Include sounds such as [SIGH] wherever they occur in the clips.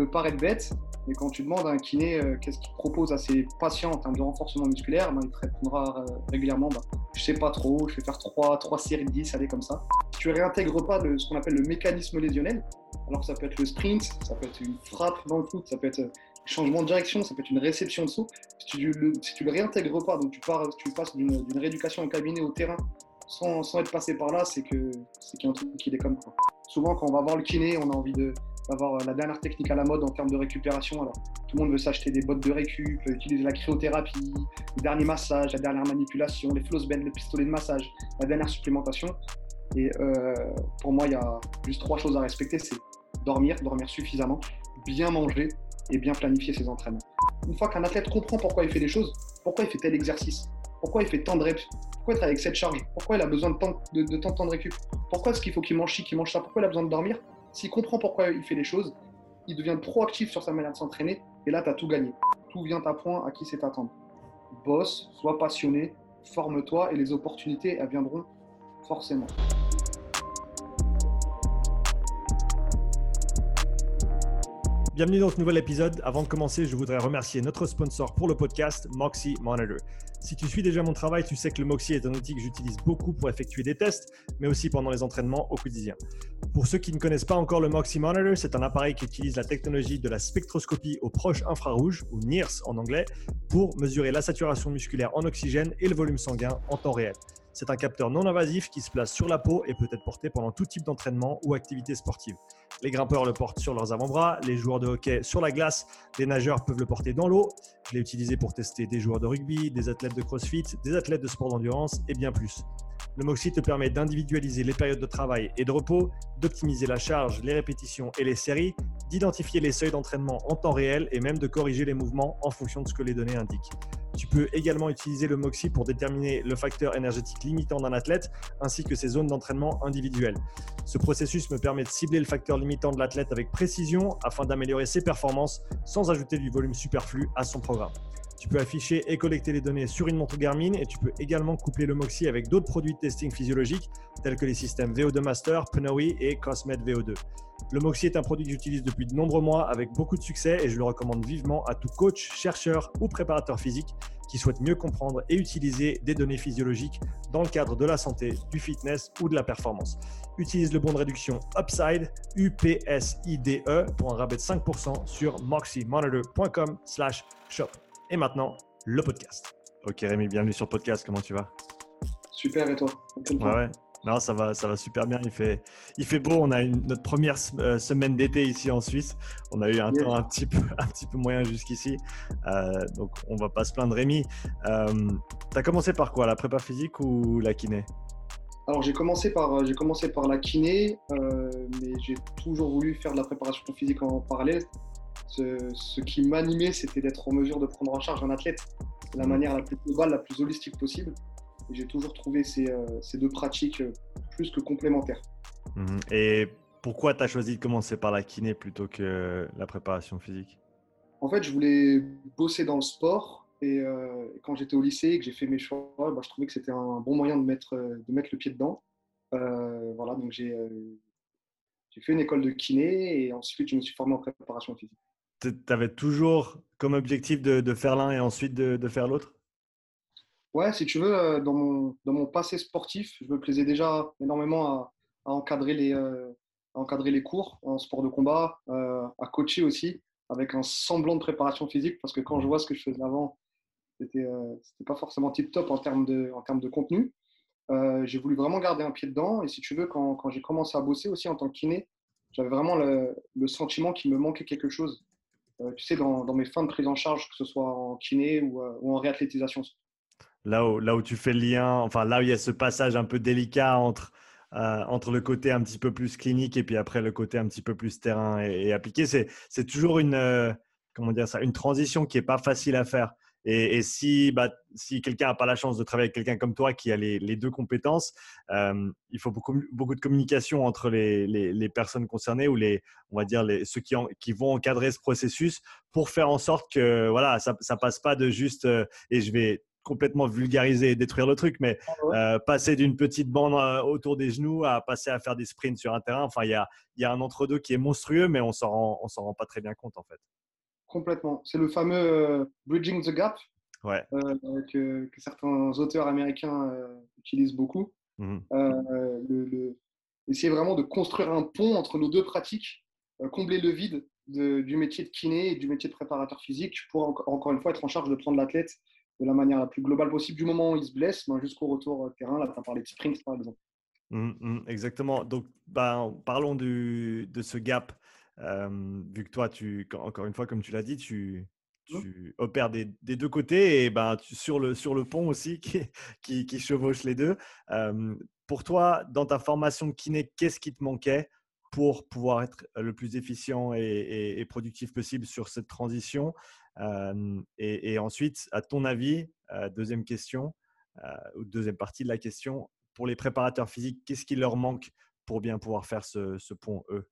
peut paraître bête, mais quand tu demandes à un kiné euh, qu'est-ce qu'il propose à ses patients en termes de renforcement musculaire, ben, il te répondra euh, régulièrement bah, Je sais pas trop, je vais faire 3, 3 séries de 10, allez comme ça. Si tu réintègres pas ce qu'on appelle le mécanisme lésionnel, alors ça peut être le sprint, ça peut être une frappe dans le foot, ça peut être un changement de direction, ça peut être une réception de saut. Si tu le, si tu le réintègres pas, donc tu, pars, tu passes d'une rééducation en cabinet au terrain sans, sans être passé par là, c'est qu'il y a un truc qui déconne. Souvent, quand on va voir le kiné, on a envie d'avoir la dernière technique à la mode en termes de récupération. Alors, tout le monde veut s'acheter des bottes de récup, utiliser la cryothérapie, le dernier massage, la dernière manipulation, les floss bend, le pistolet de massage, la dernière supplémentation. Et euh, pour moi, il y a juste trois choses à respecter c'est dormir, dormir suffisamment, bien manger et bien planifier ses entraînements. Une fois qu'un athlète comprend pourquoi il fait les choses, pourquoi il fait tel exercice, pourquoi il fait tant de reps, pourquoi il travaille avec cette charge, pourquoi il a besoin de tant de, de, temps de récup, pourquoi est-ce qu'il faut qu'il mange ci, qu'il mange ça, pourquoi il a besoin de dormir, s'il comprend pourquoi il fait les choses, il devient proactif sur sa manière de s'entraîner et là, tu as tout gagné. Tout vient à point à qui c'est attendre. Bosse, sois passionné, forme-toi et les opportunités, elles viendront forcément. Bienvenue dans ce nouvel épisode. Avant de commencer, je voudrais remercier notre sponsor pour le podcast, Moxie Monitor. Si tu suis déjà mon travail, tu sais que le Moxie est un outil que j'utilise beaucoup pour effectuer des tests, mais aussi pendant les entraînements au quotidien. Pour ceux qui ne connaissent pas encore le Moxie Monitor, c'est un appareil qui utilise la technologie de la spectroscopie au proche infrarouge, ou NIRS en anglais, pour mesurer la saturation musculaire en oxygène et le volume sanguin en temps réel. C'est un capteur non invasif qui se place sur la peau et peut être porté pendant tout type d'entraînement ou activité sportive. Les grimpeurs le portent sur leurs avant-bras, les joueurs de hockey sur la glace, les nageurs peuvent le porter dans l'eau. Je l'ai utilisé pour tester des joueurs de rugby, des athlètes de crossfit, des athlètes de sport d'endurance et bien plus. Le Moxie te permet d'individualiser les périodes de travail et de repos, d'optimiser la charge, les répétitions et les séries, d'identifier les seuils d'entraînement en temps réel et même de corriger les mouvements en fonction de ce que les données indiquent. Tu peux également utiliser le Moxie pour déterminer le facteur énergétique limitant d'un athlète ainsi que ses zones d'entraînement individuelles. Ce processus me permet de cibler le facteur limitant de l'athlète avec précision afin d'améliorer ses performances sans ajouter du volume superflu à son programme. Tu peux afficher et collecter les données sur une montre Garmin et tu peux également coupler le Moxie avec d'autres produits de testing physiologique tels que les systèmes VO2 Master, Pnoe et Cosmet VO2. Le Moxie est un produit que j'utilise depuis de nombreux mois avec beaucoup de succès et je le recommande vivement à tout coach, chercheur ou préparateur physique qui souhaite mieux comprendre et utiliser des données physiologiques dans le cadre de la santé, du fitness ou de la performance. Utilise le bon de réduction Upside, UPSIDE, pour un rabais de 5% sur moxiemonitor.com/shop. Et maintenant, le podcast. Ok Rémi, bienvenue sur le podcast, comment tu vas? Super et toi? Ouais, ouais. Non, ça va, ça va super bien. Il fait, il fait beau. On a une, notre première euh, semaine d'été ici en Suisse. On a eu un temps un petit peu, [LAUGHS] un petit peu moyen jusqu'ici. Euh, donc, on va pas se plaindre. Rémi, euh, tu as commencé par quoi La prépa physique ou la kiné? Alors, j'ai commencé, par, j'ai commencé par la kiné, mais j'ai toujours voulu faire de la préparation physique en parallèle ce, qui m'animait, c'était d'être en mesure de prendre en charge un athlète de la mmh. manière la plus globale, la plus holistique possible. j'ai toujours trouvé ces, euh, deux pratiques euh, plus que complémentaires. Mmh. Et pourquoi tu as choisi de commencer par la kiné plutôt que la préparation physique? En fait, je voulais bosser dans le sport. Et euh, quand j'étais au lycée et que j'ai fait mes choix, bah, je trouvais que c'était un bon moyen de mettre, de mettre le pied dedans. voilà, donc j'ai fait une école de kiné et ensuite je me suis formé en préparation physique tu avais toujours comme objectif de, faire l'un et ensuite de, faire l'autre? Ouais, si tu veux, euh, dans mon, dans mon passé sportif, je me plaisais déjà énormément à, encadrer, les, euh, encadrer les cours en sport de combat, euh, à coacher aussi, avec un semblant de préparation physique, parce que quand je vois ce que je faisais avant, c'était n'était pas forcément tip-top en termes de, en termes de contenu. j'ai voulu vraiment garder un pied dedans, et si tu veux, quand, quand j'ai commencé à bosser aussi en tant que kiné, j'avais vraiment le, le sentiment qu'il me manquait quelque chose. Euh, tu sais, dans, mes fins de prise en charge, que ce soit en kiné ou, euh, en réathlétisation. Là où, là où tu fais le lien, enfin là où il y a ce passage un peu délicat entre, euh, entre le côté un petit peu plus clinique et puis après le côté un petit peu plus terrain et, appliqué, c'est toujours une, comment dire ça, une transition qui n'est pas facile à faire. Et, si, bah, si quelqu'un n'a pas la chance de travailler avec quelqu'un comme toi qui a les, deux compétences, euh, il faut beaucoup, beaucoup de communication entre les, les, personnes concernées ou les, on va dire les, ceux qui, qui vont encadrer ce processus pour faire en sorte que voilà, ça ne passe pas de juste euh, et je vais complètement vulgariser et détruire le truc, mais Ah passer d'une petite bande autour des genoux à passer à faire des sprints sur un terrain, enfin, il y a, y a un entre-deux qui est monstrueux, mais on s'en rend, on s'en rend pas très bien compte en fait. Complètement. C'est le fameux bridging the gap Ouais. que, que, certains auteurs américains utilisent beaucoup. Mmh le, le, essayer vraiment de construire un pont entre nos deux pratiques, combler le vide de, du métier de kiné et du métier de préparateur physique pour encore une fois être en charge de prendre l'athlète de la manière la plus globale possible du moment où il se blesse ben, jusqu'au retour terrain. Là, tu as parlé de sprint par exemple. Mmh, mmh, exactement. Donc, ben, parlons du, de ce gap. Euh, vu que toi, tu, encore une fois, comme tu l'as dit, tu, mmh. tu opères des, des, deux côtés et ben, tu, sur, le, sur le pont aussi [LAUGHS] qui, qui, qui chevauche les deux. Euh, pour toi, dans ta formation de kiné, qu'est-ce qui te manquait pour pouvoir être le plus efficient et, et, et productif possible sur cette transition? Euh, et, et, ensuite, à ton avis, euh, deuxième question, euh, ou deuxième partie de la question, pour les préparateurs physiques, qu'est-ce qui leur manque pour bien pouvoir faire ce, ce pont, eux?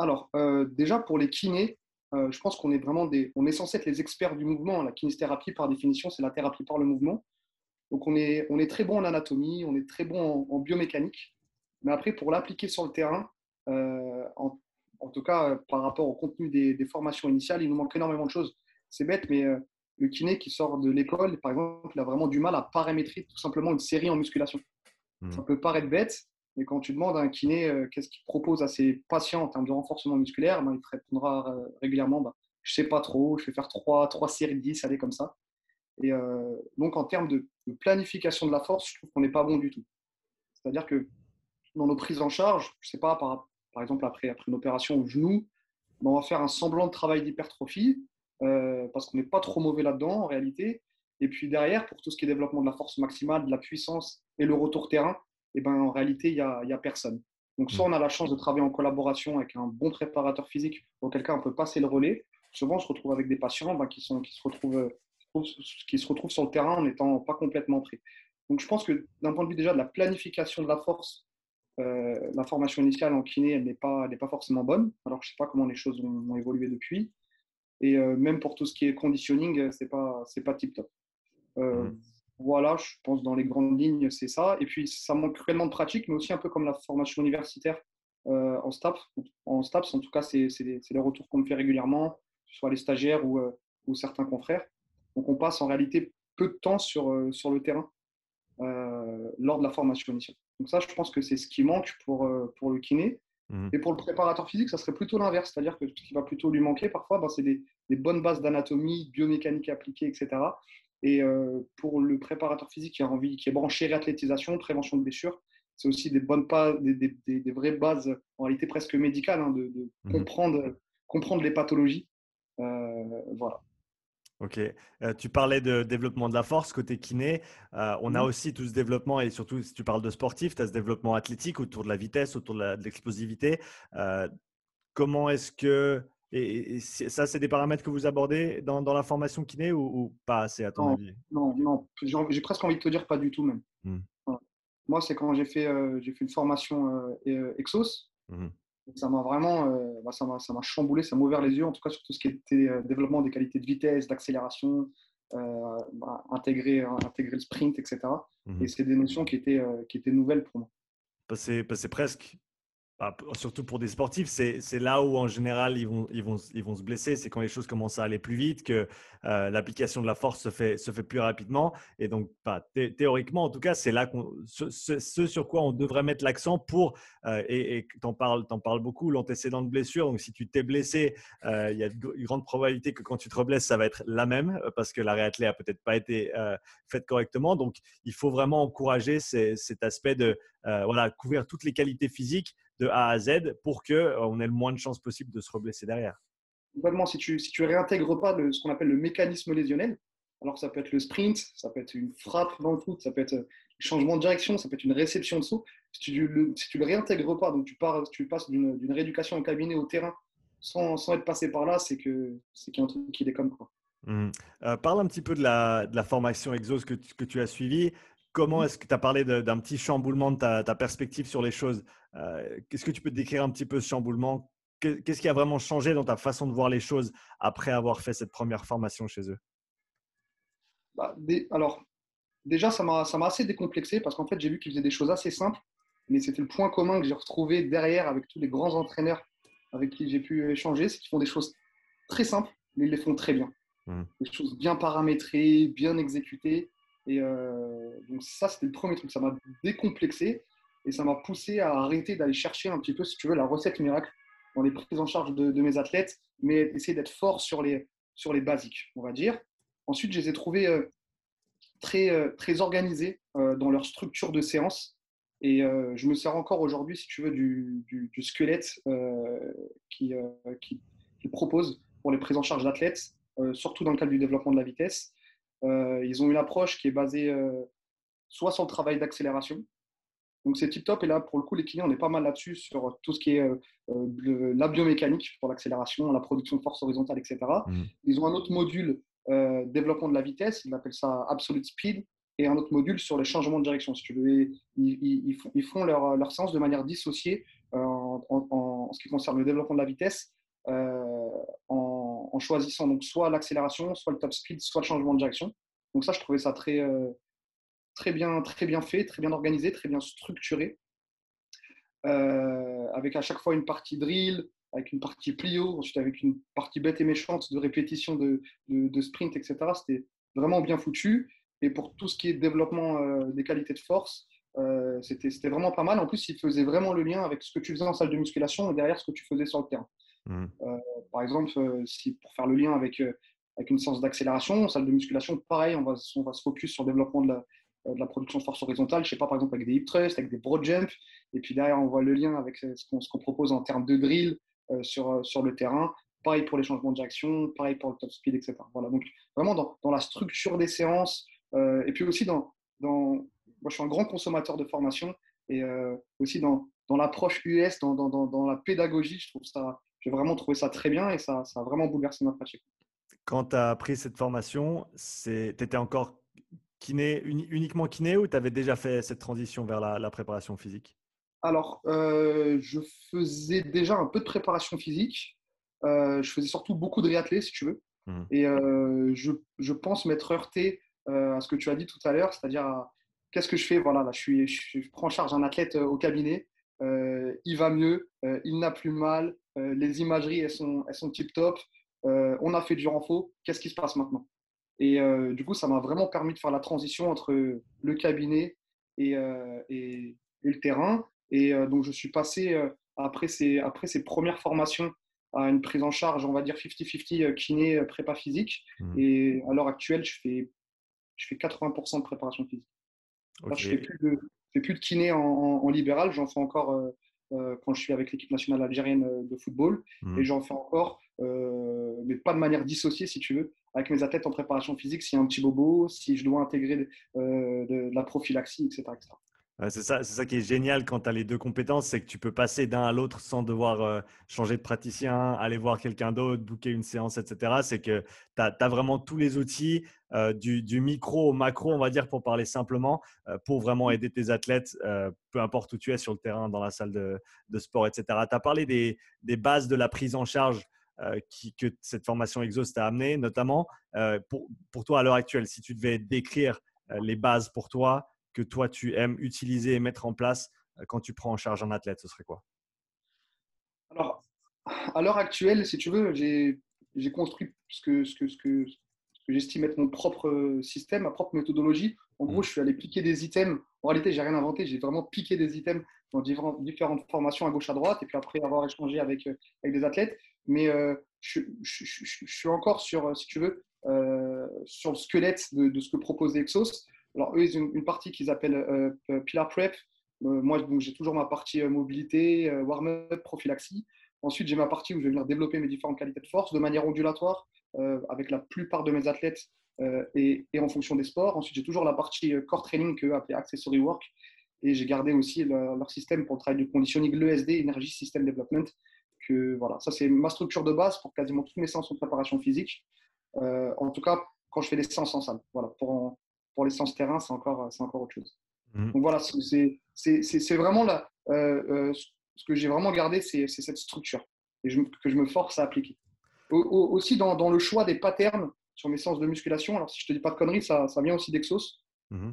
Alors, déjà pour les kinés, je pense qu'on est vraiment des, on est censé être les experts du mouvement. La kinésithérapie, par définition, c'est la thérapie par le mouvement. Donc, on est, on est très bon en anatomie, on est très bon en, en biomécanique. Mais après, pour l'appliquer sur le terrain, euh, en, en, tout cas par rapport au contenu des, des, formations initiales, il nous manque énormément de choses. C'est bête, mais euh, le kiné qui sort de l'école, par exemple, il a vraiment du mal à paramétrer tout simplement une série en musculation. Mmh. Ça peut paraître bête, mais quand tu demandes à un kiné euh, qu'est-ce qu'il propose à ses patients en termes de renforcement musculaire, ben, il te répondra euh, régulièrement bah, Je sais pas trop, je vais faire trois, trois séries de 10, aller comme ça. Et euh, donc, en termes de, planification de la force, je trouve qu'on n'est pas bon du tout. C'est-à-dire que dans nos prises en charge, je sais pas, par, exemple après, après une opération au genou, ben, on va faire un semblant de travail d'hypertrophie parce qu'on n'est pas trop mauvais là-dedans en réalité. Et puis derrière, pour tout ce qui est développement de la force maximale, de la puissance et le retour terrain, et eh ben, en réalité, il n'y a, a, personne. Donc soit on a la chance de travailler en collaboration avec un bon préparateur physique, auquel cas on peut passer le relais. Souvent, on se retrouve avec des patients ben, qui, sont, qui, se retrouvent, qui se retrouvent sur le terrain en n'étant pas complètement prêts. Donc je pense que d'un point de vue déjà de la planification de la force, euh, la formation initiale en kiné, elle n'est pas, pas forcément bonne. Alors, je ne sais pas comment les choses ont, évolué depuis. Et euh, même pour tout ce qui est conditioning, ce n'est pas, pas tip-top. Euh, mmh. Voilà, je pense dans les grandes lignes, c'est ça. Et puis, ça manque cruellement de pratique, mais aussi un peu comme la formation universitaire euh, en STAPS. En STAPS, en tout cas, c'est les retours qu'on me fait régulièrement, que ce soit les stagiaires ou, euh, ou, certains confrères. Donc, on passe en réalité peu de temps sur, euh, sur le terrain lors de la formation initiale. Donc ça, je pense que c'est ce qui manque pour, pour le kiné. Mmh. Et pour le préparateur physique, ça serait plutôt l'inverse. C'est-à-dire que ce qui va plutôt lui manquer parfois, ben, c'est des, des, bonnes bases d'anatomie, biomécanique appliquée, etc. Et euh, pour le préparateur physique qui a envie, qui est branché réathlétisation, prévention de blessures, c'est aussi des bonnes pas, des, des, des, vraies bases, en réalité presque médicales, hein, de, de mmh. comprendre, comprendre les pathologies. Euh, voilà. Ok. Euh, tu parlais de développement de la force côté kiné. Euh, on a aussi tout ce développement et surtout si tu parles de sportif, tu as ce développement athlétique autour de la vitesse, autour de l'explosivité. Comment est-ce que. Et, et ça, c'est des paramètres que vous abordez dans, dans la formation kiné ou, ou, pas assez à ton non, avis? Non, non. J'ai presque envie de te dire pas du tout même. Mmh. Moi, c'est quand j'ai fait, j'ai fait une formation Exos. Mmh ça m'a vraiment euh, bah, ça m'a chamboulé, ça m'a ouvert les yeux, en tout cas sur tout ce qui était euh, développement des qualités de vitesse, d'accélération, euh, bah, intégrer, intégrer le sprint, etc. Mmh. Et c'est des notions qui étaient, euh, qui étaient nouvelles pour moi. C'est presque bah, surtout pour des sportifs, c'est là où en général ils vont, se blesser. C'est quand les choses commencent à aller plus vite, que euh, l'application de la force se fait, plus rapidement. Et donc, bah, théoriquement, en tout cas, c'est là ce, ce, sur quoi on devrait mettre l'accent pour, euh, et, tu en parles, en parles beaucoup, l'antécédent de blessure. Donc, si tu t'es blessé, euh, il y a une grande probabilité que quand tu te reblesses, ça va être la même parce que la réathlée a peut-être pas été faite correctement. Donc, il faut vraiment encourager cet aspect de voilà, couvrir toutes les qualités physiques de A à Z pour qu'on euh, ait le moins de chances possible de se reblesser derrière. Complètement. Si tu si tu réintègres pas le, ce qu'on appelle le mécanisme lésionnel, alors ça peut être le sprint, ça peut être une frappe dans le foot, ça peut être un changement de direction, ça peut être une réception de saut. Si tu le, si tu le réintègres pas, donc tu, pars, tu passes d'une rééducation au cabinet au terrain sans, sans être passé par là, c'est qu'il y a un truc qui déconne. Quoi. Mmh. Euh, parle un petit peu de la, de la formation Exos que tu, que tu as suivie. Comment est-ce que tu as parlé d'un petit chamboulement de ta, ta, perspective sur les choses? Euh, Qu'est-ce que tu peux décrire un petit peu ce chamboulement? Qu'est-ce qui a vraiment changé dans ta façon de voir les choses après avoir fait cette première formation chez eux? Bah, Alors, déjà, ça m'a assez décomplexé parce qu'en fait, j'ai vu qu'ils faisaient des choses assez simples, mais c'était le point commun que j'ai retrouvé derrière avec tous les grands entraîneurs avec qui j'ai pu échanger, c'est qu'ils font des choses très simples, mais ils les font très bien. Mmh. Des choses bien paramétrées, bien exécutées. Et euh, donc ça, c'était le premier truc. Ça m'a décomplexé et ça m'a poussé à arrêter d'aller chercher un petit peu, si tu veux, la recette miracle dans les prises en charge de, mes athlètes, mais essayer d'être fort sur les, sur les basiques, on va dire. Ensuite, je les ai trouvés euh, très, euh, très organisés dans leur structure de séance. Et je me sers encore aujourd'hui, si tu veux, du, du, squelette qui, qui, qui, propose pour les prises en charge d'athlètes, surtout dans le cadre du développement de la vitesse. Ils ont une approche qui est basée soit sur le travail d'accélération, donc c'est tip top. Et là, pour le coup, les clients, on est pas mal là-dessus sur tout ce qui est la biomécanique pour l'accélération, la production de force horizontale, etc. Mmh. Ils ont un autre module développement de la vitesse, ils appellent ça Absolute Speed, et un autre module sur les changements de direction. Si tu veux, ils, font, ils font, leur, leur séance de manière dissociée en, en, ce qui concerne le développement de la vitesse, en, choisissant donc soit l'accélération, soit le top speed, soit le changement de direction. Donc ça, je trouvais ça très, très, bien, très bien fait, très bien organisé, très bien structuré, avec à chaque fois une partie drill, avec une partie plio, ensuite avec une partie bête et méchante de répétition de, de, sprint, etc. C'était vraiment bien foutu. Et pour tout ce qui est développement des qualités de force, c'était vraiment pas mal. En plus, il faisait vraiment le lien avec ce que tu faisais en salle de musculation et derrière ce que tu faisais sur le terrain. Mmh. par exemple, si, pour faire le lien avec, avec une séance d'accélération, salle de musculation, pareil, on va, on va se focus sur le développement de la, de la production de force horizontale, je sais pas, par exemple avec des hip thrusts, avec des broad jumps, et puis derrière on voit le lien avec ce qu'on propose en termes de drill sur, sur le terrain, pareil pour les changements de direction, pareil pour le top speed, etc. Voilà, donc vraiment dans, dans la structure des séances, et puis aussi dans, dans, moi je suis un grand consommateur de formation, et aussi dans, dans l'approche US, dans, dans, dans, la pédagogie, je trouve ça, j'ai vraiment trouvé ça très bien, et ça, ça a vraiment bouleversé ma pratique. Quand tu as pris cette formation, tu étais encore kiné, uniquement kiné ou tu avais déjà fait cette transition vers la, préparation physique? Alors, euh, je faisais déjà un peu de préparation physique. Euh, je faisais surtout beaucoup de réathlé, si tu veux. Mmh. Et euh, je, je, pense m'être heurté à ce que tu as dit tout à l'heure, c'est-à-dire qu'est-ce que je fais? Voilà, là, je, suis, je, prends en charge un athlète au cabinet. Il va mieux, il n'a plus mal, les imageries, elles sont, elles sont tip-top. on a fait du renfort. Qu'est-ce qui se passe maintenant? Et euh, du coup, ça m'a vraiment permis de faire la transition entre le cabinet et, euh, et, le terrain. Et euh, donc, je suis passé, après, ces, après ces premières formations, à une prise en charge, on va dire 50-50 kiné, prépa physique. Mmh. Et à l'heure actuelle, je fais, je fais 80% de préparation physique. je ne fais, plus de, fais plus de kiné en, en, libéral, j'en fais encore quand je suis avec l'équipe nationale algérienne de football. Mmh. Et j'en fais encore, mais pas de manière dissociée, si tu veux, avec mes athlètes en préparation physique s'il y a un petit bobo, si je dois intégrer euh, de, la prophylaxie, etc. c'est ça, ça qui est génial quand tu as les deux compétences, c'est que tu peux passer d'un à l'autre sans devoir euh, changer de praticien, aller voir quelqu'un d'autre, booker une séance, etc. C'est que tu as, vraiment tous les outils, euh, du, micro au macro, on va dire, pour parler simplement, pour vraiment aider tes athlètes, peu importe où tu es sur le terrain, dans la salle de, sport, etc. Tu as parlé des, des, bases de la prise en charge euh, qui, que cette formation Exos t'a amené, notamment euh, pour, pour, toi à l'heure actuelle, si tu devais décrire euh, les bases pour toi que toi tu aimes utiliser et mettre en place quand tu prends en charge un athlète, ce serait quoi? Alors, à l'heure actuelle, si tu veux, j'ai construit ce que, ce que, ce que, ce que j'estime être mon propre système, ma propre méthodologie. En gros, mmh. je suis allé piquer des items. En réalité, j'ai rien inventé. J'ai vraiment piqué des items dans différentes, formations à gauche à droite. Et puis après avoir échangé avec, avec des athlètes, mais euh, je, suis encore sur, euh, si tu veux, euh, sur le squelette de, ce que propose Exos. Alors, eux, ils ont une partie qu'ils appellent Pilar Prep. moi, j'ai toujours ma partie mobilité, warm-up, prophylaxie. Ensuite, j'ai ma partie où je vais venir développer mes différentes qualités de force de manière ondulatoire avec la plupart de mes athlètes et, en fonction des sports. Ensuite, j'ai toujours la partie core training que appelée accessory work. Et j'ai gardé aussi leur, système pour le travail du conditioning, l'ESD, Energy System Development, voilà, ça c'est ma structure de base pour quasiment toutes mes séances de préparation physique. Euh, en tout cas, quand je fais des séances en salle. Voilà, pour, pour les séances terrain, c'est encore, encore autre chose. Mmh. Donc voilà, c'est vraiment là, euh, euh, ce que j'ai vraiment gardé, c'est cette structure et que je me force à appliquer. aussi dans, dans, le choix des patterns sur mes séances de musculation. Alors, si je te dis pas de conneries, ça, ça vient aussi d'Exos. Mmh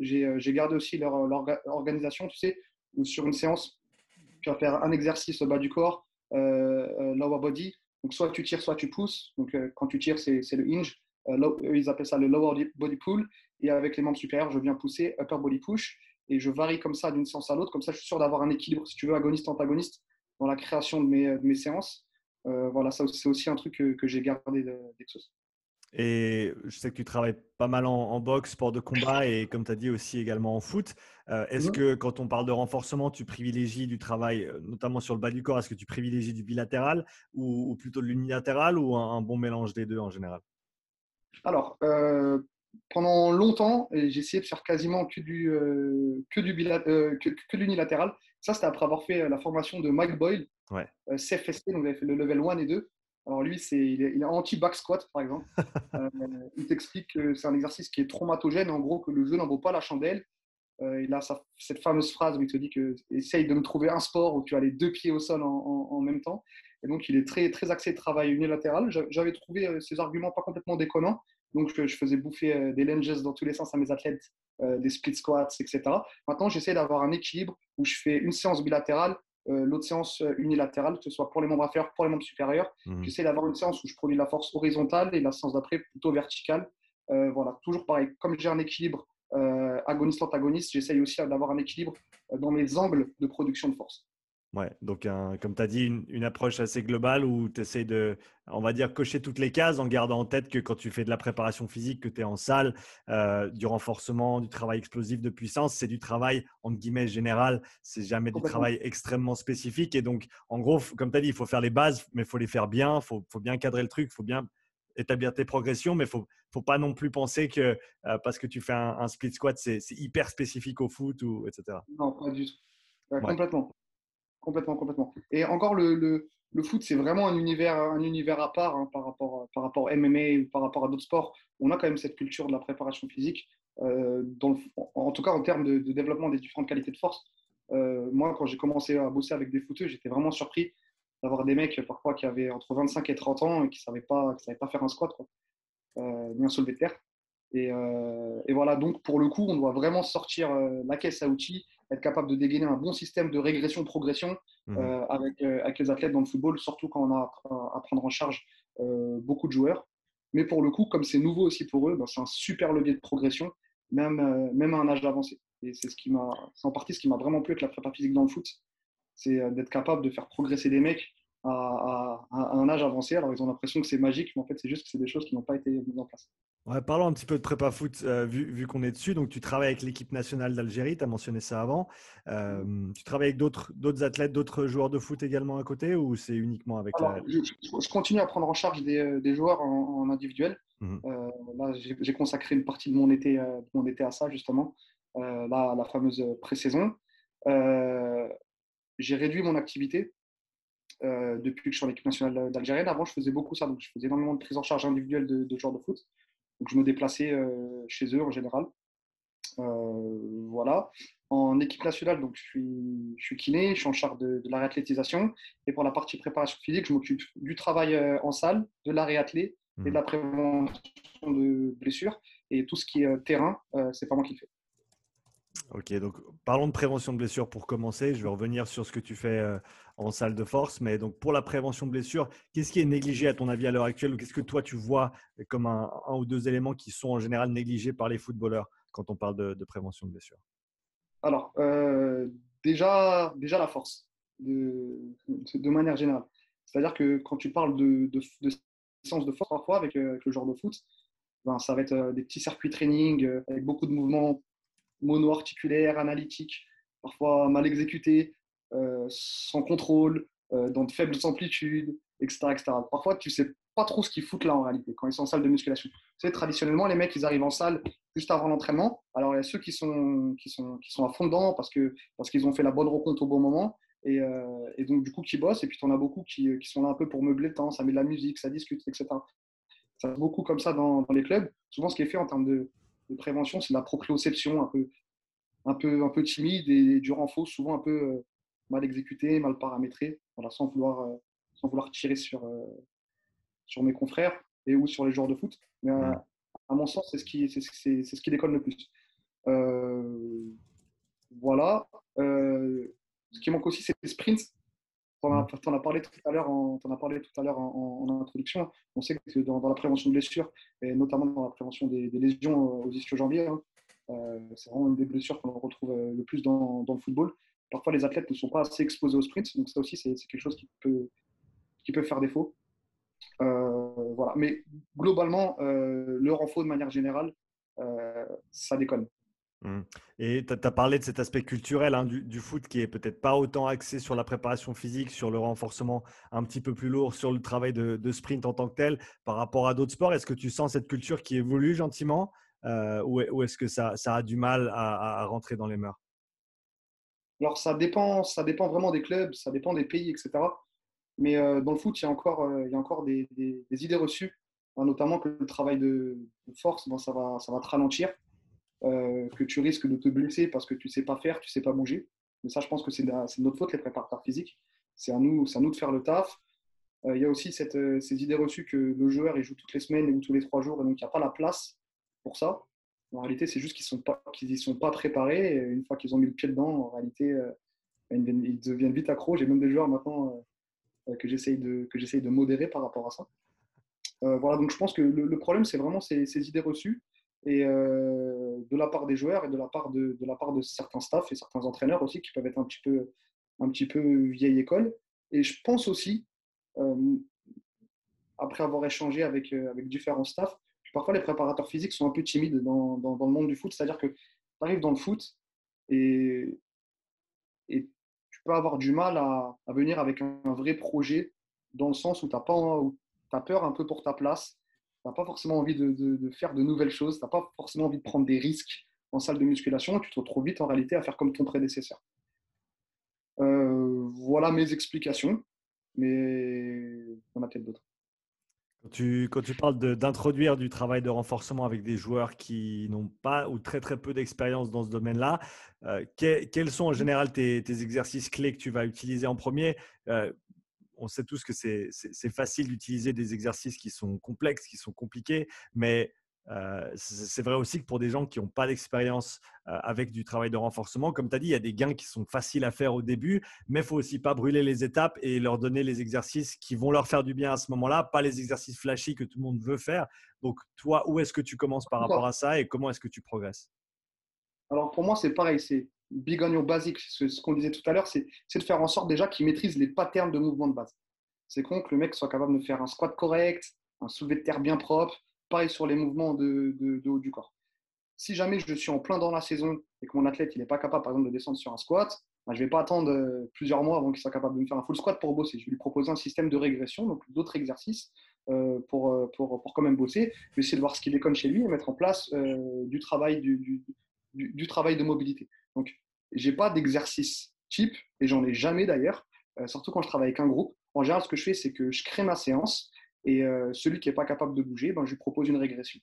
j'ai gardé aussi leur, leur, organisation, tu sais, où sur une séance, tu vas faire un exercice au bas du corps, lower body. Donc, soit tu tires, soit tu pousses. Donc, quand tu tires, c'est le hinge. Ils appellent ça le lower body pull. Et avec les membres supérieurs, je viens pousser, upper body push. Et je varie comme ça d'une séance à l'autre. Comme ça, je suis sûr d'avoir un équilibre, si tu veux, agoniste-antagoniste dans la création de mes, de mes séances. Euh, voilà, ça c'est aussi un truc que, que j'ai gardé d'Exos. Et je sais que tu travailles pas mal en, boxe, sport de combat et comme tu as dit aussi également en foot. Euh, est-ce mmh. que quand on parle de renforcement, tu privilégies du travail, euh, notamment sur le bas du corps, est-ce que tu privilégies du bilatéral ou, plutôt de l'unilatéral ou un, bon mélange des deux en général? Alors, pendant longtemps, j'ai essayé de faire quasiment que du, que du que, l'unilatéral. Ça, c'était après avoir fait la formation de Mike Boyle, ouais. CFST, donc vous fait le level 1 et 2. Alors lui, c'est, il est, anti-back squat, par exemple. [LAUGHS] il t'explique que c'est un exercice qui est traumatogène, en gros, que le jeu n'en vaut pas la chandelle. il a cette fameuse phrase où il te dit que essaye de me trouver un sport où tu as les deux pieds au sol en, même temps. Et donc, il est très, très axé travail unilatéral. J'avais trouvé ces arguments pas complètement déconnants. Donc, je, faisais bouffer euh, des lunges dans tous les sens à mes athlètes, euh, des split squats, etc. Maintenant, j'essaie d'avoir un équilibre où je fais une séance bilatérale, euh, l'autre séance unilatérale, que ce soit pour les membres inférieurs, pour les membres supérieurs. Mmh. J'essaie d'avoir une séance où je produis la force horizontale et la séance d'après plutôt verticale. voilà, toujours pareil. Comme j'ai un équilibre agoniste-antagoniste, j'essaye aussi d'avoir un équilibre dans mes angles de production de force. Ouais, donc comme tu as dit, une, approche assez globale où tu essaies de, on va dire, cocher toutes les cases en gardant en tête que quand tu fais de la préparation physique, que tu es en salle, euh, du renforcement, du travail explosif de puissance, c'est du travail, en guillemets, général. C'est jamais du travail extrêmement spécifique. Et donc, en gros, comme tu as dit, il faut faire les bases, mais il faut les faire bien, il faut, bien cadrer le truc, il faut bien établir tes progressions, mais il faut, faut pas non plus penser que euh, parce que tu fais un, split squat, c'est hyper spécifique au foot, ou, etc. Non, pas du tout. Complètement. Complètement, complètement. Et encore, le, foot, c'est vraiment un univers, un univers à part hein, par, rapport, par rapport au MMA ou par rapport à d'autres sports. On a quand même cette culture de la préparation physique, euh, en tout cas en termes de, développement des différentes qualités de force. Euh, moi, quand j'ai commencé à bosser avec des footeux, j'étais vraiment surpris d'avoir des mecs parfois qui avaient entre 25 et 30 ans et qui ne savaient, pas, savaient pas faire un squat, quoi, euh, ni un soulevé de terre. Et, et, voilà, donc pour le coup, on doit vraiment sortir la caisse à outils être capable de dégainer un bon système de régression-progression mmh. euh, avec, euh, avec, les athlètes dans le football, surtout quand on a à prendre en charge euh, beaucoup de joueurs. Mais pour le coup, comme c'est nouveau aussi pour eux, ben, c'est un super levier de progression, même, même à un âge avancé. Et c'est ce qui m'a, en partie ce qui m'a vraiment plu avec la prépa physique dans le foot, c'est d'être capable de faire progresser des mecs à, à, un âge avancé. Alors ils ont l'impression que c'est magique, mais en fait c'est juste que c'est des choses qui n'ont pas été mises en place parlons un petit peu de prépa foot, euh, vu, qu'on est dessus. Donc, tu travailles avec l'équipe nationale d'Algérie, tu as mentionné ça avant. Euh, tu travailles avec d'autres athlètes, d'autres joueurs de foot également à côté ou c'est uniquement avec la... je, continue à prendre en charge des, euh, joueurs en, individuel. Mmh là, j'ai consacré une partie de mon été, mon été à ça, justement, là, la fameuse pré-saison. j'ai réduit mon activité depuis que je suis en équipe nationale d'Algérie. Avant, je faisais beaucoup ça, donc je faisais énormément de prise en charge individuelle de, de joueurs de foot. Donc, je me déplaçais euh, chez eux en général. Euh, voilà. En équipe nationale, donc je suis, je suis kiné, je suis en charge de, la réathlétisation. Et pour la partie préparation physique, je m'occupe du travail euh, en salle, de la réathlée et de la mmh. prévention de blessures. Et tout ce qui est terrain, c'est pas moi qui le fais. Ok, donc parlons de prévention de blessures pour commencer. Je vais revenir sur ce que tu fais euh, en salle de force. Mais donc pour la prévention de blessures, qu'est-ce qui est négligé à ton avis à l'heure actuelle ou qu'est-ce que toi tu vois comme un, ou deux éléments qui sont en général négligés par les footballeurs quand on parle de, prévention de blessures? Alors, euh, déjà, la force, de, manière générale. C'est-à-dire que quand tu parles de, de, de force parfois avec, euh, le genre de foot, ben, ça va être des petits circuits training avec beaucoup de mouvements mono-articulaire, analytique, parfois mal exécuté, euh, sans contrôle, euh, dans de faibles amplitudes, etc., etc. Parfois, tu sais pas trop ce qu'ils foutent là en réalité quand ils sont en salle de musculation. Tu traditionnellement, les mecs, ils arrivent en salle juste avant l'entraînement. Alors, il y a ceux qui sont, qui sont, qui sont à fond dedans parce qu'ils parce qu'ils ont fait la bonne rencontre au bon moment. Et, euh, et, donc, du coup, qui bossent. Et puis, tu en as beaucoup qui, qui, sont là un peu pour meubler le temps. Ça met de la musique, ça discute, etc. Ça beaucoup comme ça dans, les clubs. Souvent, ce qui est fait en termes de, de prévention, c'est la proprioception un peu, un peu, un peu timide et du renfort souvent un peu mal exécuté, mal paramétré, voilà, sans, vouloir, euh, sans vouloir tirer sur, euh, sur mes confrères. et ou sur les joueurs de foot. Mais à, mon sens, c'est ce, qui, c'est, ce qui déconne le plus. voilà. ce qui manque aussi, c'est les sprints. Tu en, as parlé tout à l'heure en, as parlé tout à l'heure en, introduction. On sait que dans, la prévention de blessures, et notamment dans la prévention des, lésions aux ischio-jambiers, hein, euh, c'est vraiment une des blessures qu'on retrouve euh, le plus dans, le football. Parfois, les athlètes ne sont pas assez exposés au sprint, donc ça aussi, c'est quelque chose qui peut, qui peut faire défaut. Euh, voilà. Mais globalement, le renfort de manière générale, ça déconne. Mmh. Et tu as parlé de cet aspect culturel hein, du, foot qui est peut-être pas autant axé sur la préparation physique, sur le renforcement un petit peu plus lourd, sur le travail de, sprint en tant que tel par rapport à d'autres sports. Est-ce que tu sens cette culture qui évolue gentiment euh, ou, est-ce que ça, a du mal à, rentrer dans les mœurs? Alors ça dépend, ça dépend vraiment des clubs, ça dépend des pays, etc. Mais euh, dans le foot, il y a encore, euh, il y a encore des, idées reçues, hein, notamment que le travail de, force, ça, va, ça va te ralentir, que tu risques de te blesser parce que tu ne sais pas faire, tu ne sais pas bouger. Mais ça, je pense que c'est de notre faute, les préparateurs physiques. C'est à nous, à nous de faire le taf. il y a aussi ces idées reçues que le joueur il joue toutes les semaines ou tous les trois jours, et donc il n'y a pas la place pour ça. En réalité, c'est juste qu'ils ne sont, sont pas préparés. Une fois qu'ils ont mis le pied dedans, en réalité, euh, ils deviennent vite accros. J'ai même des joueurs maintenant euh, que, j'essaye de, de modérer par rapport à ça. Euh, voilà, donc je pense que le, problème, c'est vraiment ces, idées reçues et de la part des joueurs et de la part de, de, la part de certains staffs et certains entraîneurs aussi qui peuvent être un petit peu, un petit peu vieille école. Et je pense aussi, après avoir échangé avec, avec différents staffs, parfois les préparateurs physiques sont un peu timides dans, le monde du foot. C'est-à-dire que tu arrives dans le foot et, et tu peux avoir du mal à, venir avec un, vrai projet dans le sens où tu as, peur un peu pour ta place. Tu n'as pas forcément envie de, faire de nouvelles choses. Tu n'as pas forcément envie de prendre des risques en salle de musculation. tu te retrouves vite en réalité à faire comme ton prédécesseur. Euh, voilà mes explications, mais on a peut-être d'autres. Quand tu, quand tu parles d'introduire du travail de renforcement avec des joueurs qui n'ont pas ou très très peu d'expérience dans ce domaine-là, euh, quels sont en général tes, exercices clés que tu vas utiliser en premier? Euh, On sait tous que c'est facile d'utiliser des exercices qui sont complexes, qui sont compliqués, mais euh, c'est vrai aussi que pour des gens qui n'ont pas d'expérience euh, avec du travail de renforcement, comme tu as dit, il y a des gains qui sont faciles à faire au début, mais il faut aussi pas brûler les étapes et leur donner les exercices qui vont leur faire du bien à ce moment-là, pas les exercices flashy que tout le monde veut faire. Donc, toi, où est-ce que tu commences par rapport à ça et comment est-ce que tu progresses? Alors, pour moi, c'est pareil, c'est big on basique. Ce, qu'on disait tout à l'heure, c'est de faire en sorte déjà qu'ils maîtrisent les patterns de mouvement de base. C'est con que le mec soit capable de faire un squat correct, un soulevé de terre bien propre, pareil sur les mouvements de, haut du corps. Si jamais je suis en plein dans la saison et que mon athlète n'est pas capable, par exemple, de descendre sur un squat, ben, je ne vais pas attendre euh, plusieurs mois avant qu'il soit capable de me faire un full squat pour bosser. Je vais lui proposer un système de régression, donc d'autres exercices euh, pour, euh, pour, pour, quand même bosser. Je vais essayer de voir ce qu'il déconne chez lui et mettre en place du, travail, du, du, travail de mobilité. Donc, je n'ai pas d'exercice type, et j'en ai jamais d'ailleurs, surtout quand je travaille avec un groupe. En général, ce que je fais, c'est que je crée ma séance et euh, celui qui n'est pas capable de bouger, ben, je lui propose une régression.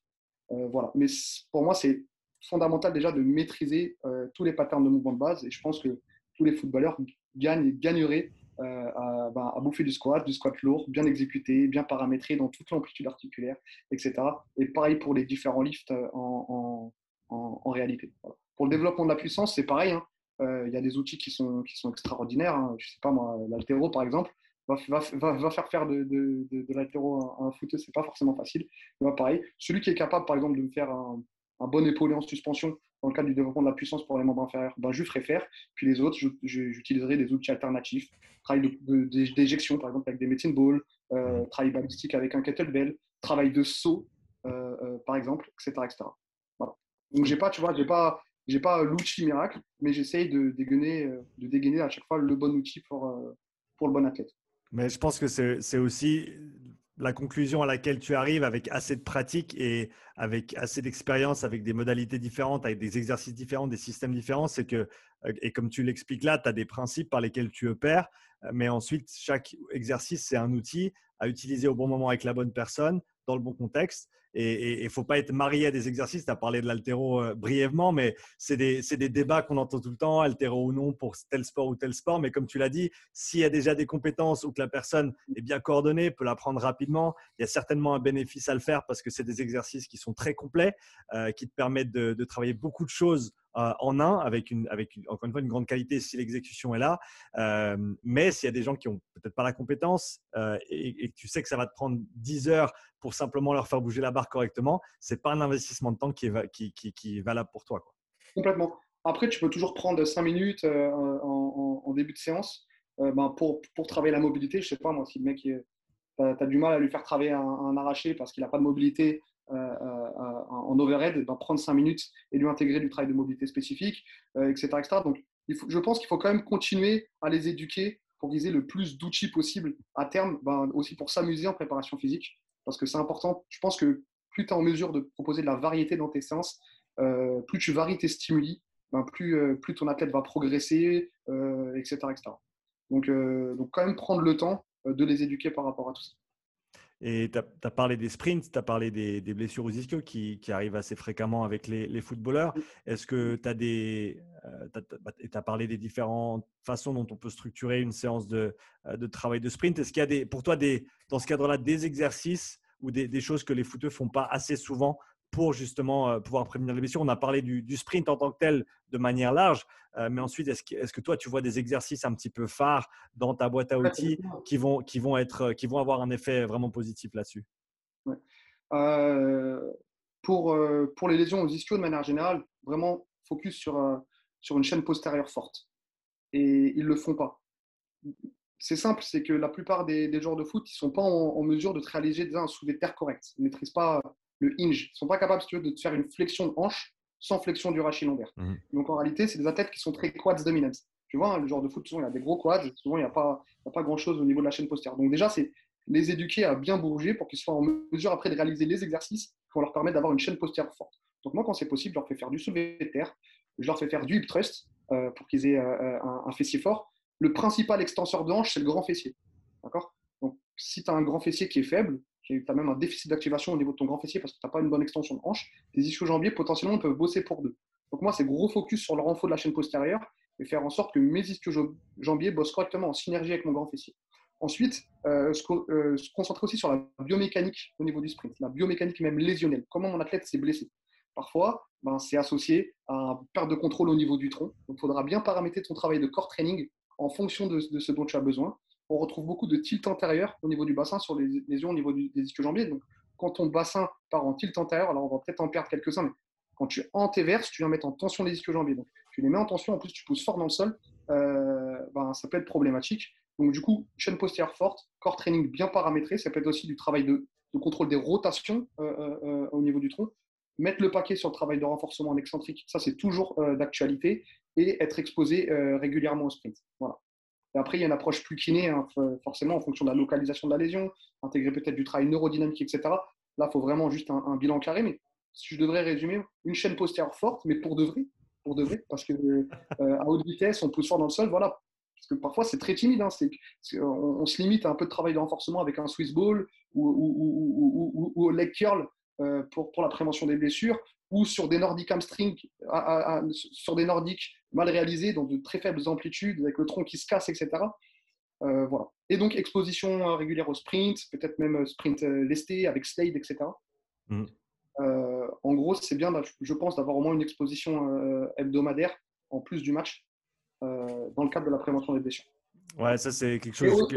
Euh, voilà. Mais pour moi, c'est fondamental déjà de maîtriser euh, tous les patterns de mouvement de base. Et je pense que tous les footballeurs gagneraient ben, à, bouffer du squat, du squat lourd, bien exécuté, bien paramétré dans toute l'amplitude articulaire, etc. Et pareil pour les différents lifts en, réalité. Pour le développement de la puissance, c'est pareil. Hein. Il y a des outils qui sont, extraordinaires. Hein. Je sais pas moi, l'altéro par exemple va, va, faire faire de, de, de, l'altéro un, un ce c'est pas forcément facile. pareil, celui qui est capable, par exemple, de me faire un, un, bon épaulé en suspension dans le cadre du développement de la puissance pour les membres inférieurs, ben, je ferai faire. Puis les autres, j'utiliserai des outils alternatifs, travail d'éjection, par exemple, avec des médecines ball, euh, travail balistique avec un kettlebell, travail de saut, euh, euh, par exemple, etc. etc. Voilà. Donc, j'ai pas, tu vois, j'ai pas, j'ai pas l'outil miracle, mais j'essaye de dégainer, de dégainer à chaque fois le bon outil pour, pour le bon athlète. Mais je pense que c'est aussi la conclusion à laquelle tu arrives avec assez de pratique et avec assez d'expérience, avec des modalités différentes, avec des exercices différents, des systèmes différents, c'est que, et comme tu l'expliques là, tu as des principes par lesquels tu opères, mais ensuite, chaque exercice, c'est un outil à utiliser au bon moment avec la bonne personne, dans le bon contexte. Et il ne faut pas être marié à des exercices. Tu as parlé de l'altéro euh, brièvement, mais c'est des, des, débats qu'on entend tout le temps, altéro ou non pour tel sport ou tel sport. Mais comme tu l'as dit, s'il y a déjà des compétences ou que la personne est bien coordonnée, peut l'apprendre rapidement, il y a certainement un bénéfice à le faire parce que c'est des exercices qui sont très complets, euh, qui te permettent de, de travailler beaucoup de choses euh, en un, avec, une, encore une fois une grande qualité si l'exécution est là. Euh, mais s'il y a des gens qui n'ont peut-être pas la compétence euh, et, que tu sais que ça va te prendre 10 heures pour simplement leur faire bouger la barre correctement, c'est pas un investissement de temps qui est, valable pour toi. Complètement. Après, tu peux toujours prendre 5 minutes en, début de séance ben pour, pour, travailler la mobilité. Je sais pas, moi, si le mec, tu as, du mal à lui faire travailler un arraché parce qu'il n'a pas de mobilité en overhead, d'en prendre 5 minutes et lui intégrer du travail de mobilité spécifique, etc., euh, etc. Donc, je pense qu'il faut quand même continuer à les éduquer pour qu'ils aient le plus d'outils possible à terme, ben, aussi pour s'amuser en préparation physique, parce que c'est important. Je pense que plus tu es en mesure de proposer de la variété dans tes séances, plus tu varies tes stimuli, ben, plus, plus ton athlète va progresser, etc., etc. Donc, donc, quand même prendre le temps de les éduquer par rapport à tout ça. Et tu as, parlé des sprints, tu as parlé des, blessures aux ischios qui, qui, arrivent assez fréquemment avec les, les footballeurs. Est-ce que tu as des. Euh, bah, tu as, parlé des différentes façons dont on peut structurer une séance de, euh, de travail de sprint. Est-ce qu'il y a des, pour toi, des, dans ce cadre-là, des exercices ou des, des, choses que les footeux font pas assez souvent pour justement euh, pouvoir prévenir les blessures. On a parlé du, sprint en tant que tel de manière large, euh, mais ensuite, est-ce que, est que, toi, tu vois des exercices un petit peu phares dans ta boîte à outils qui vont, qui vont, être, qui vont avoir un effet vraiment positif là-dessus? Euh, pour, pour les lésions aux ischios de manière générale, vraiment focus sur, sur une chaîne postérieure forte. Et ils ne le font pas. C'est simple, c'est que la plupart des, des joueurs de foot, ils ne sont pas en, mesure de te réaliser un sous des terres correctes. Ils ne maîtrisent pas le hinge. Ils ne sont pas capables, si tu veux, de te faire une flexion de hanche sans flexion du rachis lombaire. Mhm. Donc en réalité, c'est des athlètes qui sont très quads dominants. Tu vois, hein, le genre de foot, souvent, il y a des gros quads, souvent, il n'y a pas, pas grand-chose au niveau de la chaîne postérieure. Donc déjà, c'est les éduquer à bien bouger pour qu'ils soient en mesure après de réaliser les exercices qui vont leur permettre d'avoir une chaîne postérieure forte. Donc moi, quand c'est possible, je leur fais faire du soulevé de terre, je leur fais faire du hip thrust euh, pour qu'ils aient euh, un, un, fessier fort. Le principal extenseur de hanche, c'est le grand fessier. D'accord? Donc si tu as un grand fessier qui est faible, tu as même un déficit d'activation au niveau de ton grand fessier parce que tu n'as pas une bonne extension de hanche, tes ischio-jambiers potentiellement peuvent bosser pour deux. Donc moi, c'est gros focus sur le renfort de la chaîne postérieure et faire en sorte que mes ischio-jambiers bossent correctement en synergie avec mon grand fessier. Ensuite, euh, euh, se, concentrer aussi sur la biomécanique au niveau du sprint, la biomécanique même lésionnelle. Comment mon athlète s'est blessé. Parfois, ben, c'est associé à une perte de contrôle au niveau du tronc. Donc, il faudra bien paramétrer ton travail de core training en fonction de, de ce dont tu as besoin on retrouve beaucoup de tilt antérieur au niveau du bassin sur les lésions au niveau des ischio-jambiers. Donc, quand ton bassin part en tilt antérieur, alors on va peut-être en perdre quelques-uns, mais quand tu antéverses, tu viens mettre en tension les ischio-jambiers. Donc, tu les mets en tension, en plus, tu pousses fort dans le sol, euh, ben, ça peut être problématique. Donc, du coup, chaîne postérieure forte, corps training bien paramétré, ça peut être aussi du travail de, contrôle des rotations euh, euh, au niveau du tronc. Mettre le paquet sur le travail de renforcement en excentrique, ça c'est toujours d'actualité, et être exposé régulièrement au sprint. Voilà après, il y a une approche plus kiné, hein, forcément, en fonction de la localisation de la lésion, intégrer peut-être du travail neurodynamique, etc. Là, il faut vraiment juste un, bilan carré. Mais si je devrais résumer, une chaîne postérieure forte, mais pour de vrai, pour de vrai, parce que euh, à haute vitesse, on pousse fort dans le sol, voilà. Parce que parfois, c'est très timide. Hein, on, se limite à un peu de travail de renforcement avec un Swiss ball ou, ou, leg curl euh, pour, pour la prévention des blessures ou sur des nordiques hamstring, sur des nordiques mal réalisés, dans de très faibles amplitudes, avec le tronc qui se casse, etc. Euh, voilà. Et donc, exposition euh, régulière au sprint, peut-être même euh, sprint lesté avec Slade, etc. Mm. en gros, c'est bien, je pense, d'avoir au moins une exposition hebdomadaire en plus du match dans le cadre de la prévention des blessures. Ouais, ça, c'est quelque chose.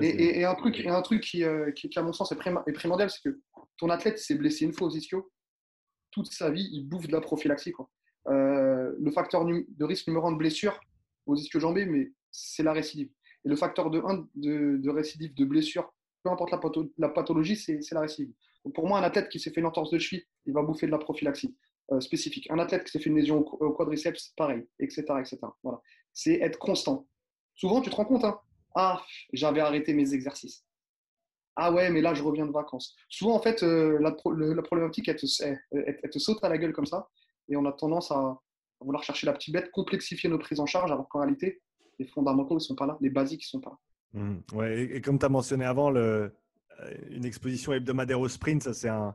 Et, et, un truc, et un truc qui, qui, à mon sens, est, primordial, c'est que ton athlète s'est blessé une fois aux ischios, toute sa vie, il bouffe de la prophylaxie. Quoi. Euh, le facteur de risque numéro 1 de blessure aux ischio-jambés, mais c'est la récidive. Et le facteur de 1 de, récidive, de blessure, peu importe la, pathologie, c'est la récidive. Pour moi, un athlète qui s'est fait une entorse de cheville, il va bouffer de la prophylaxie euh, spécifique. Un athlète qui s'est fait une lésion au, quadriceps, pareil, etc. etc. Voilà. C'est être constant. Souvent, tu te rends compte, hein, ah, j'avais arrêté mes exercices. Ah ouais, mais là, je reviens de vacances. Souvent, en fait, euh, la, problématique, elle te, saute à la gueule comme ça. Et on a tendance à, vouloir chercher la petite bête, complexifier nos prises en charge, alors qu'en réalité, les fondamentaux ne sont pas là, les basiques ne sont pas là. Mmh. ouais, et, comme tu as mentionné avant, euh, une exposition hebdomadaire au sprint, ça c'est un,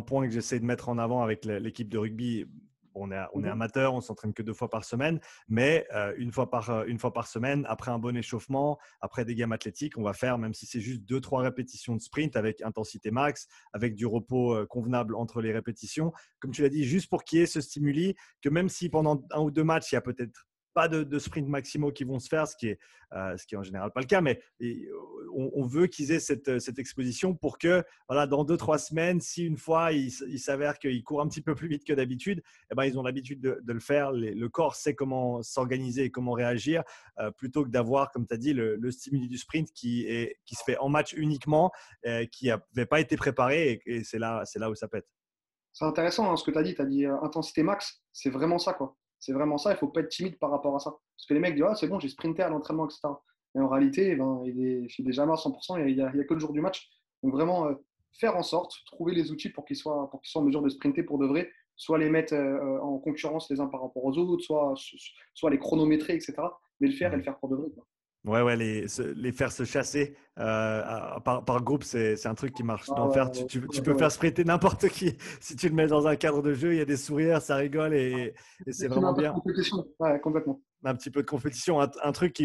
point que j'essaie de mettre en avant avec l'équipe de rugby. On est, on est mmh amateur, on s'entraîne que deux fois par semaine, mais euh, une, fois par, euh, une fois par semaine, après un bon échauffement, après des gammes athlétiques, on va faire, même si c'est juste deux, trois répétitions de sprint avec intensité max, avec du repos euh, convenable entre les répétitions. Comme tu l'as dit, juste pour qu'il y ait ce stimuli, que même si pendant un ou deux matchs, il y a peut-être pas de, sprint maximaux qui vont se faire, ce qui est, euh, ce qui est en général pas le cas, mais on, veut qu'ils aient cette, cette, exposition pour que, voilà, dans deux, trois semaines, si une fois il, s'avère qu'ils courent un petit peu plus vite que d'habitude, eh ben, ils ont l'habitude de, le faire. le corps sait comment s'organiser et comment réagir, euh, plutôt que d'avoir, comme tu as dit, le, stimuli du sprint qui, est, qui se fait en match uniquement, euh, qui n'avait pas été préparé, et, c'est là, là où ça pète. C'est intéressant hein, ce que tu as dit. Tu as dit intensité max. C'est vraiment ça. quoi. C'est vraiment ça, il ne faut pas être timide par rapport à ça. Parce que les mecs disent, ah, c'est bon, j'ai sprinté à l'entraînement, etc. Et en réalité, ben, il, est, jamais à 100%, il n'y a, que le jour du match. Donc vraiment, euh, faire en sorte, trouver les outils pour qu'ils soient, pour soient en mesure de sprinter pour de vrai, soit les mettre euh, en concurrence les uns par rapport aux autres, soit, soit les chronométrer, etc. Mais le faire et le faire pour de vrai. Ouais, ouais, les, les, faire se chasser euh, par, par, groupe, c'est un truc qui marche ah d'enfer. tu, tu, peux faire sprinter n'importe qui. Si tu le mets dans un cadre de jeu, il y a des sourires, ça rigole et, et c'est vraiment bien. Ouais, complètement. Un petit peu de compétition. Un, un truc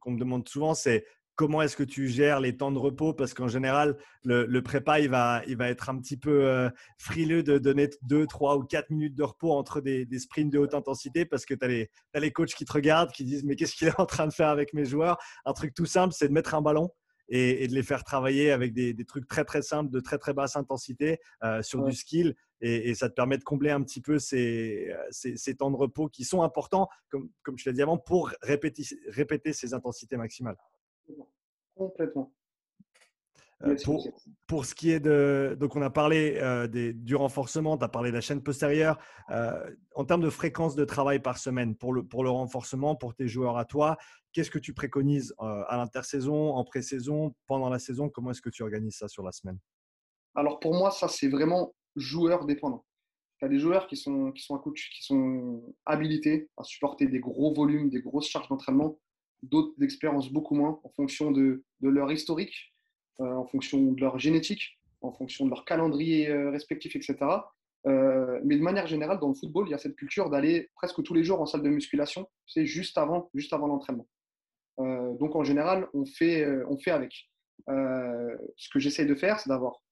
qu'on me demande souvent, c'est comment est-ce que tu gères les temps de repos? Parce qu'en général, le, prépa, il va, il va être un petit peu euh, frileux de donner 2, 3 ou 4 minutes de repos entre des, sprints de haute intensité parce que tu as, les coachs qui te regardent, qui disent Mais qu'est-ce qu'il est en train de faire avec mes joueurs? Un truc tout simple, c'est de mettre un ballon. Et, de les faire travailler avec des, trucs très très simples, de très très basse intensité euh, sur du skill. Et, ça te permet de combler un petit peu ces, ces, temps de repos qui sont importants, comme, comme je l'ai dit avant, pour répéter, répéter ces intensités maximales. Complètement. Euh, pour, pour, ce qui est de. Donc, on a parlé euh, des, du renforcement, tu as parlé de la chaîne postérieure. Euh, en termes de fréquence de travail par semaine, pour le, pour le renforcement, pour tes joueurs à toi, qu'est-ce que tu préconises à l'intersaison, en pré-saison, pendant la saison? Comment est-ce que tu organises ça sur la semaine? Alors, pour moi, ça, c'est vraiment joueur dépendant. Tu as des joueurs qui sont, qui, sont, qui sont habilités à supporter des gros volumes, des grosses charges d'entraînement d'autres d'expérience beaucoup moins en fonction de, leur historique, euh, en fonction de leur génétique, en fonction de leur calendrier euh, respectif, etc. Euh, mais de manière générale, dans le football, il y a cette culture d'aller presque tous les jours en salle de musculation, c'est juste avant, juste avant l'entraînement. donc en général, on fait, on fait avec. ce que j'essaie de faire, c'est d'avoir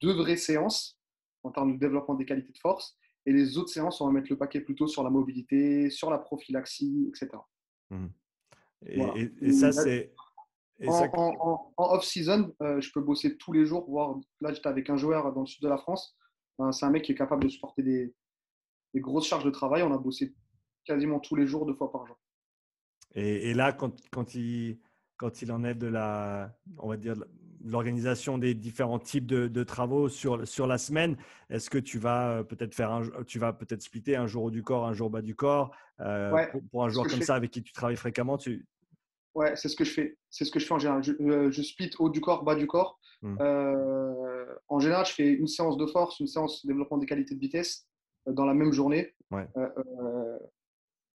deux vraies séances en termes de développement des qualités de force, et les autres séances, on va mettre le paquet plutôt sur la mobilité, sur la prophylaxie, etc. Et, ça, c'est. En, off-season, euh, je peux bosser tous les jours. Voir, là, j'étais avec un joueur dans le sud de la France. Euh, c'est un mec qui est capable de supporter des, grosses charges de travail. On a bossé quasiment tous les jours, deux fois par jour. Et, là, quand, quand, il, quand il en est de la, on va dire, l'organisation des différents types de, travaux sur, sur la semaine. Est-ce que tu vas euh, peut-être faire un, tu vas peut-être splitter un jour haut du corps, un jour bas du corps pour, un joueur comme ça avec qui tu travailles fréquemment tu, Ouais, c'est ce que je fais. C'est ce que je fais en général. Je, euh, split haut du corps, bas du corps. Mmh. Euh, en général, je fais une séance de force, une séance de développement des qualités de vitesse euh, dans la même journée.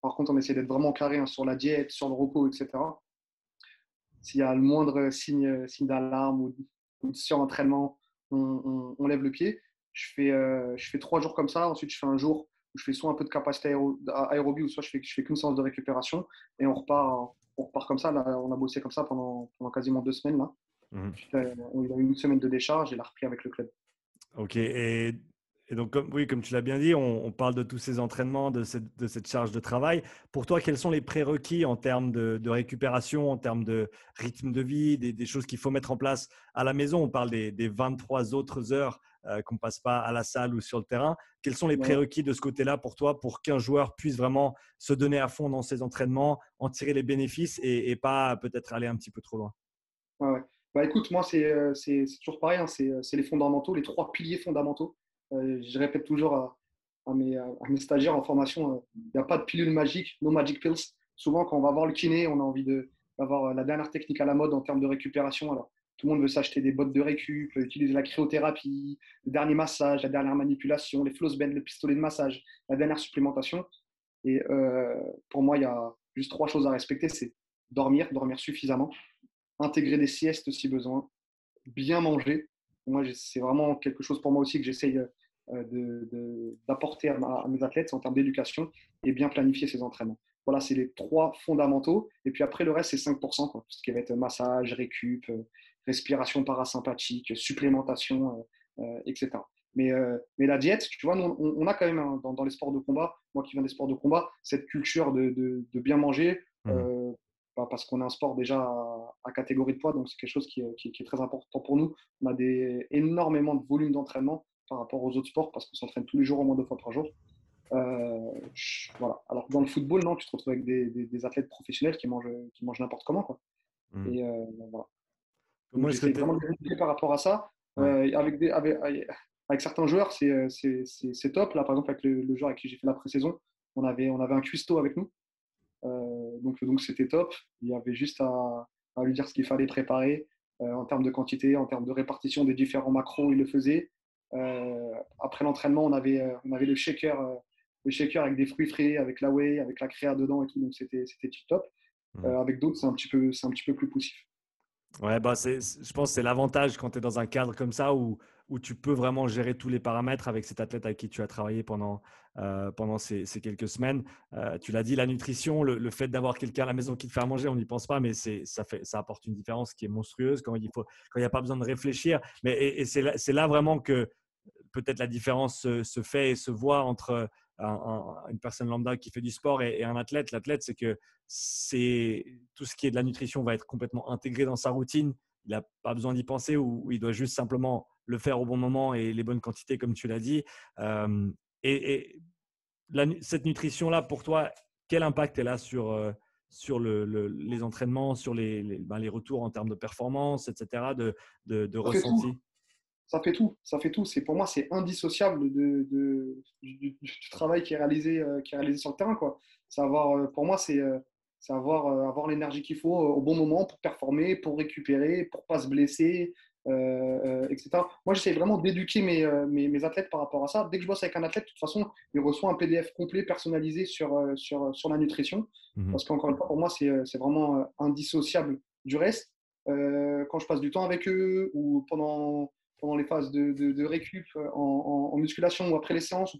par contre, on essaie d'être vraiment carré hein, sur la diète, sur le repos, etc. S'il y a le moindre signe, signe d'alarme ou, de surentraînement, on, on, lève le pied. Je fais, je fais trois jours comme ça. Ensuite, je fais un jour où je fais soit un peu de capacité aérobie ou soit je fais, je fais qu'une séance de récupération et on repart on repart comme ça. Là, on a bossé comme ça pendant, pendant quasiment deux semaines. Là. Mhm. Euh, il a eu une semaine de décharge et l'a repris avec le club. Ok. Et, donc, comme, oui, comme tu l'as bien dit, on, parle de tous ces entraînements, de cette, de cette, charge de travail. Pour toi, quels sont les prérequis en termes de, de récupération, en termes de rythme de vie, des, des choses qu'il faut mettre en place à la maison? On parle des, des 23 autres heures euh, qu'on ne passe pas à la salle ou sur le terrain. Quels sont les prérequis de ce côté-là pour toi pour qu'un joueur puisse vraiment se donner à fond dans ses entraînements, en tirer les bénéfices et, pas peut-être aller un petit peu trop loin? Bah, écoute, moi, c'est euh, toujours pareil. Hein, euh, c'est les fondamentaux, les trois piliers fondamentaux. je répète toujours à, mes, stagiaires en formation, il n'y a pas de pilule magique, no magic pills. Souvent, quand on va voir le kiné, on a envie d'avoir la dernière technique à la mode en termes de récupération. Alors, tout le monde veut s'acheter des bottes de récup, utiliser la cryothérapie, le dernier massage, la dernière manipulation, les floss bend, le pistolet de massage, la dernière supplémentation. Et euh, pour moi, il y a juste trois choses à respecter c'est dormir, dormir suffisamment, intégrer des siestes si besoin, bien manger moi, c'est vraiment quelque chose pour moi aussi que j'essaye d'apporter à, mes athlètes en termes d'éducation et bien planifier ses entraînements. Voilà, c'est les trois fondamentaux. Et puis après, le reste, c'est 5%, quoi. ce qui va être massage, récup, respiration parasympathique, supplémentation, etc. Mais, mais la diète, tu vois, on, a quand même dans, les sports de combat, moi qui viens des sports de combat, cette culture de, de, bien manger, mmh. bah, parce qu'on a un sport déjà à, catégorie de poids, donc c'est quelque chose qui, qui, est très important pour nous. On a des, énormément de volume d'entraînement par rapport aux autres sports, parce qu'on s'entraîne tous les jours au moins deux fois par jour. voilà. Alors dans le football, non, tu te retrouves avec des, des, athlètes professionnels qui mangent, qui mangent n'importe comment. Quoi. Mmh. Et voilà. Est-ce que vraiment par rapport à ça avec, des, avec, avec certains joueurs, euh, c'est top. Là, par exemple, avec le, joueur avec qui j'ai fait la pré-saison, on avait, on avait un cuistot avec nous. Euh, donc, donc c'était top. Il y avait juste à, lui dire ce qu'il fallait préparer euh, en termes de quantité, en termes de répartition des différents macros. Il le faisait. après l'entraînement, on avait, on avait le shaker, le shaker avec des fruits frais, avec la whey, avec la créa dedans et tout. Donc c'était tip top. Mmh. avec d'autres, c'est un petit peu, c'est un petit peu plus poussif. Ouais, bah je pense que c'est l'avantage quand tu es dans un cadre comme ça où, où tu peux vraiment gérer tous les paramètres avec cet athlète avec qui tu as travaillé pendant, euh, pendant ces, quelques semaines. Euh, tu l'as dit, la nutrition, le, fait d'avoir quelqu'un à la maison qui te fait à manger, on n'y pense pas, mais ça, fait, ça apporte une différence qui est monstrueuse quand il n'y a pas besoin de réfléchir. Mais, et, c'est là, vraiment que peut-être la différence se, fait et se voit entre une personne lambda qui fait du sport et, un athlète. L'athlète, c'est que c'est tout ce qui est de la nutrition va être complètement intégré dans sa routine. Il n'a pas besoin d'y penser ou, il doit juste simplement le faire au bon moment et les bonnes quantités, comme tu l'as dit. Euh, et, cette nutrition-là, pour toi, quel impact elle a sur, euh, sur le, les entraînements, sur les, les, ben, les, retours en termes de performance, etc., de, de, ressenti? Ça fait tout, ça fait tout. C'est pour moi, c'est indissociable de, du, travail qui est réalisé, euh, qui est réalisé sur le terrain, quoi. Savoir, euh, pour moi, c'est euh, avoir, avoir l'énergie qu'il faut au bon moment pour performer, pour récupérer, pour pas se blesser, etc. Moi, j'essaie vraiment d'éduquer mes, mes, athlètes par rapport à ça. Dès que je bosse avec un athlète, de toute façon, il reçoit un PDF complet personnalisé sur, sur, sur la nutrition. Mhm. Parce qu'encore une fois, pour moi, c'est vraiment indissociable du reste. quand je passe du temps avec eux ou pendant pendant les phases de, de, récup euh, en, musculation ou après les séances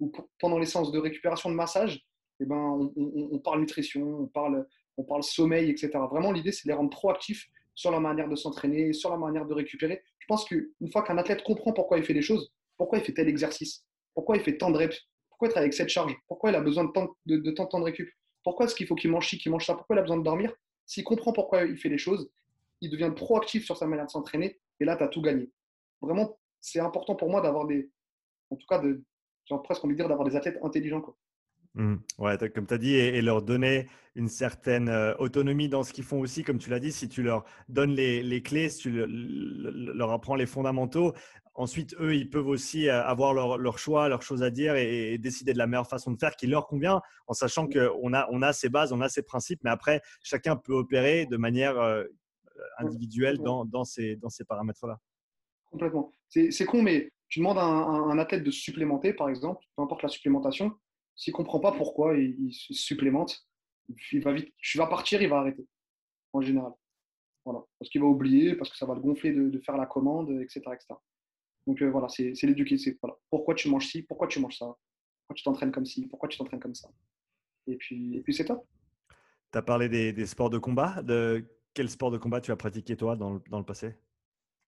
ou, pendant, les séances de récupération de massage, eh ben, on, parle nutrition, on parle, on parle sommeil, etc. Vraiment, l'idée, c'est de les rendre proactifs sur la manière de s'entraîner, sur la manière de récupérer. Je pense qu'une fois qu'un athlète comprend pourquoi il fait les choses, pourquoi il fait tel exercice, pourquoi il fait tant de reps, pourquoi il travaille avec cette charge, pourquoi il a besoin de tant de, de, temps de récup, pourquoi est-ce qu'il faut qu'il mange ci, qu'il mange ça, pourquoi il a besoin de dormir, s'il comprend pourquoi il fait les choses, il devient proactif sur sa manière de s'entraîner, et là, tu as tout gagné vraiment, c'est important pour moi d'avoir des, en tout cas, de, genre presque envie de dire d'avoir des athlètes intelligents. Quoi. Mmh. Ouais, comme tu as dit, et, leur donner une certaine euh, autonomie dans ce qu'ils font aussi, comme tu l'as dit, si tu leur donnes les, les clés, si tu leur apprends les fondamentaux, ensuite, eux, ils peuvent aussi euh, avoir leur, leur choix, leurs choses à dire et, décider de la meilleure façon de faire qui leur convient, en sachant mmh. qu'on a, on a ces bases, on a ces principes, mais après, chacun peut opérer de manière euh, mmh. individuelle dans, dans ces, dans ces paramètres-là. Complètement. C'est con, mais tu demandes à un, athlète de supplémenter, par exemple, peu importe la supplémentation, s'il ne comprend pas pourquoi il, supplémente, il va vite, tu vas partir, il va arrêter, en général. Voilà. Parce qu'il va oublier, parce que ça va le gonfler de, faire la commande, etc. etc. Donc euh, voilà, c'est l'éduquer. Voilà. Pourquoi tu manges ci, pourquoi tu manges ça, pourquoi tu t'entraînes comme ci, pourquoi tu t'entraînes comme ça? Et puis, et puis c'est top. Tu as parlé des, sports de combat. De quel sport de combat tu as pratiqué toi dans le passé?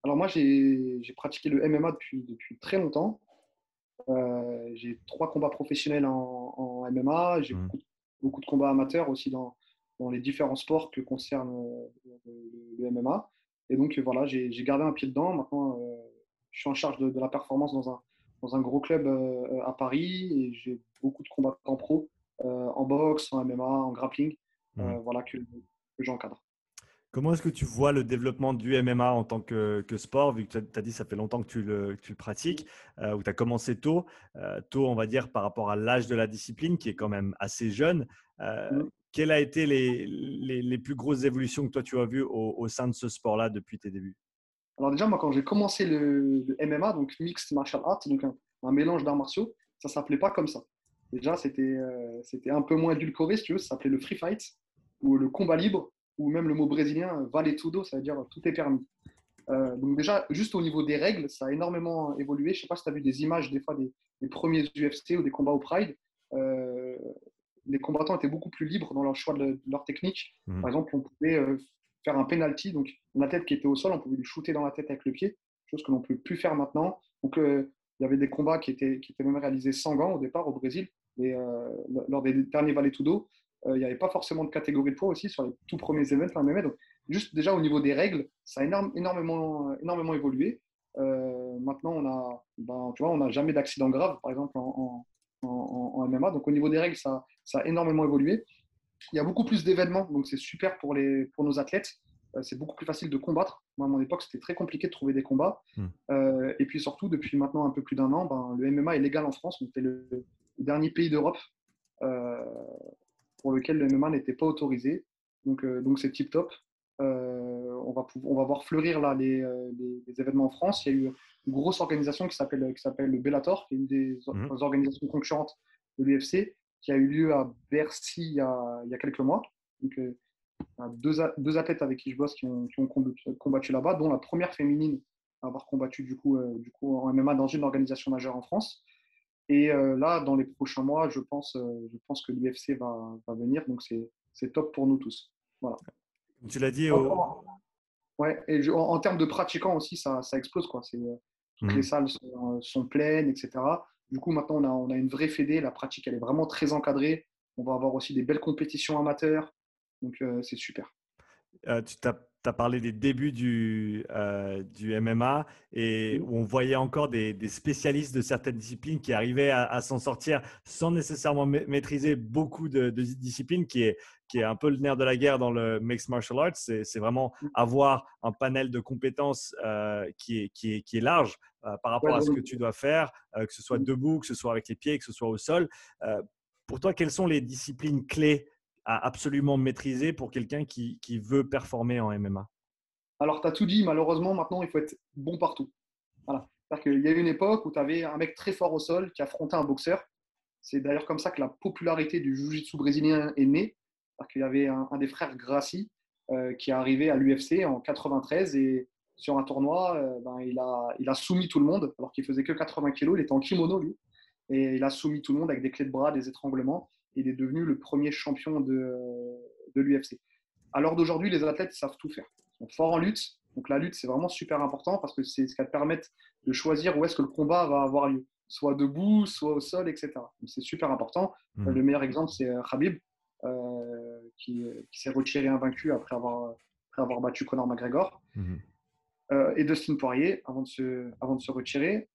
Alors moi, j'ai pratiqué le MMA depuis, depuis très longtemps. Euh, j'ai trois combats professionnels en, MMA. J'ai mmh. beaucoup, de combats amateurs aussi dans, dans les différents sports que concerne euh, le, MMA. Et donc voilà, j'ai gardé un pied dedans. Maintenant, euh, je suis en charge de, la performance dans un, dans un gros club à Paris et j'ai beaucoup de combats en pro, en boxe, en MMA, en grappling, mmh. voilà, que, que j'encadre. Comment est-ce que tu vois le développement du MMA en tant que, sport, vu que tu as dit ça fait longtemps que tu le, pratiques, euh, ou tu as commencé tôt, euh, tôt on va dire par rapport à l'âge de la discipline qui est quand même assez jeune. Euh, mmh. Quelles ont été les, les, plus grosses évolutions que toi tu as vues au, sein de ce sport-là depuis tes débuts? Alors déjà, moi quand j'ai commencé le, MMA, donc Mixed Martial Arts, donc un, mélange d'arts martiaux, ça s'appelait pas comme ça. Déjà, c'était c'était un peu moins édulcoré, si tu veux, ça s'appelait le free fight ou le combat libre ou même le mot brésilien, vale tudo, ça veut dire tout est permis. donc déjà, juste au niveau des règles, ça a énormément évolué. Je ne sais pas si tu as vu des images des fois des, premiers UFC ou des combats au Pride. les combattants étaient beaucoup plus libres dans leur choix de, leur technique. Mmh. Par exemple, on pouvait faire un penalty, donc la tête qui était au sol, on pouvait lui shooter dans la tête avec le pied, chose que l'on ne peut plus faire maintenant. Donc il y avait des combats qui étaient, qui étaient même réalisés sans gants au départ au Brésil. Et euh, lors des derniers Valley Tudo, euh, il n'y avait pas forcément de catégorie de poids aussi sur les tout premiers événements MMA. Donc, juste déjà au niveau des règles, ça a énormément, énormément évolué. Euh, maintenant, on a, ben, tu vois, on n'a jamais d'accident grave, par exemple, en, en, MMA. Donc, au niveau des règles, ça, ça a énormément évolué. Il y a beaucoup plus d'événements, donc c'est super pour, les, pour nos athlètes. Euh, c'est beaucoup plus facile de combattre. Moi, à mon époque, c'était très compliqué de trouver des combats. Hmm. Euh, et puis surtout, depuis maintenant un peu plus d'un an, ben, le MMA est légal en France. On était le, dernier pays d'Europe euh, pour lequel le MMA n'était pas autorisé. Donc, donc c'est tip top. on, va on va voir fleurir là les, événements en France. Il y a eu une grosse organisation qui s'appelle qui s'appelle le Bellator, qui est une des hmm. organisations concurrentes de l'UFC, qui a eu lieu à Bercy il y a, il y a quelques mois. Donc, deux, deux, athlètes avec qui je bosse qui ont, combattu, là-bas, dont la première féminine à avoir combattu du coup, euh, du coup en MMA dans une organisation majeure en France. Et euh, là, dans les prochains mois, je pense, euh, je pense que l'UFC va, va, venir, donc c'est top pour nous tous. Voilà. Tu l'as dit. Ouais, et en, termes de pratiquants aussi, ça, ça explose. Quoi. Toutes mmh. les salles sont, sont, pleines, etc. Du coup, maintenant, on a, on a une vraie fédé. La pratique, elle est vraiment très encadrée. On va avoir aussi des belles compétitions amateurs. Donc, euh, c'est super. Euh, tu as, parlé des débuts du, euh, du MMA et où on voyait encore des, spécialistes de certaines disciplines qui arrivaient à, s'en sortir sans nécessairement maîtriser beaucoup de, disciplines, qui est, qui est un peu le nerf de la guerre dans le mixed martial arts. C'est vraiment mmh. avoir un panel de compétences qui, est, qui, est, qui, est, large par rapport à ce que tu dois faire, que ce soit mmh. debout, que ce soit avec les pieds, que ce soit au sol. pour toi, quelles sont les disciplines clés à absolument maîtriser pour quelqu'un qui, qui, veut performer en MMA Alors, tu as tout dit. Malheureusement, maintenant, il faut être bon partout. Voilà. Il y a eu une époque où tu avais un mec très fort au sol qui affrontait un boxeur. C'est d'ailleurs comme ça que la popularité du jiu-jitsu brésilien est née. Parce qu'il y avait un, des frères Gracie euh, qui est arrivé à l'UFC en 93 et sur un tournoi, euh, ben, il, a, il a soumis tout le monde alors qu'il faisait que 80 kg. Il était en kimono, lui. Et il a soumis tout le monde avec des clés de bras, des étranglements il est devenu le premier champion de, de l'UFC. À l'heure d'aujourd'hui, les athlètes savent tout faire. Ils sont forts en lutte. Donc la lutte, c'est vraiment super important parce que c'est ce qui va te permettre de choisir où est-ce que le combat va avoir lieu. Soit debout, soit au sol, etc. C'est super important. Mmh. Le meilleur exemple, c'est euh, Khabib, euh, qui, qui s'est retiré invaincu après avoir, après avoir battu Conor McGregor. Mmh. Euh, et Dustin Poirier, avant de, se, avant de se retirer.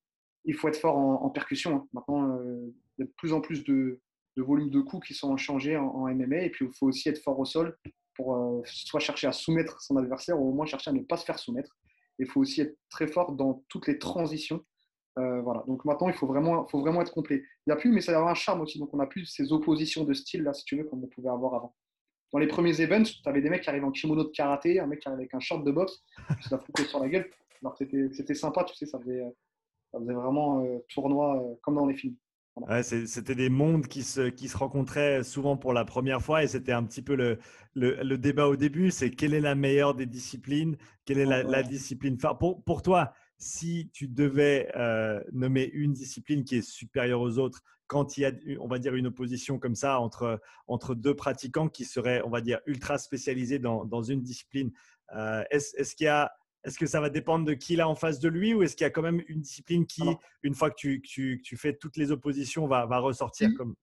Il faut être fort en, percussion. Hein. Maintenant, il y a de plus en plus de, de volume de coups qui sont changés en, MMA. Et puis, il faut aussi être fort au sol pour euh, soit chercher à soumettre son adversaire ou au moins chercher à ne pas se faire soumettre. Il faut aussi être très fort dans toutes les transitions. Euh, voilà. Donc maintenant, il faut vraiment, faut vraiment être complet. Il n'y a plus, mais ça a un charme aussi. Donc on n'a plus ces oppositions de style, là, si tu veux, comme on pouvait avoir avant. Dans les premiers events, tu avais des mecs qui arrivaient en kimono de karaté, un mec qui arrivait avec un short de boxe, qui se la foutait sur la gueule. Alors c'était sympa, tu sais, ça faisait, ça faisait vraiment euh, tournoi comme dans les films c'était des mondes qui se, qui se rencontraient souvent pour la première fois et c'était un petit peu le, le, débat au début, c'est quelle est la meilleure des disciplines, quelle est la, discipline pour, pour toi, si tu devais euh, nommer une discipline qui est supérieure aux autres, quand il y a, on va dire, une opposition comme ça entre, entre deux pratiquants qui seraient, on va dire, ultra spécialisés dans, dans une discipline, euh, est-ce qu'il y a est-ce que ça va dépendre de qui il a en face de lui ou est-ce qu'il y a quand même une discipline qui, une fois que tu, tu, tu, fais toutes les oppositions, va, va ressortir si, comme...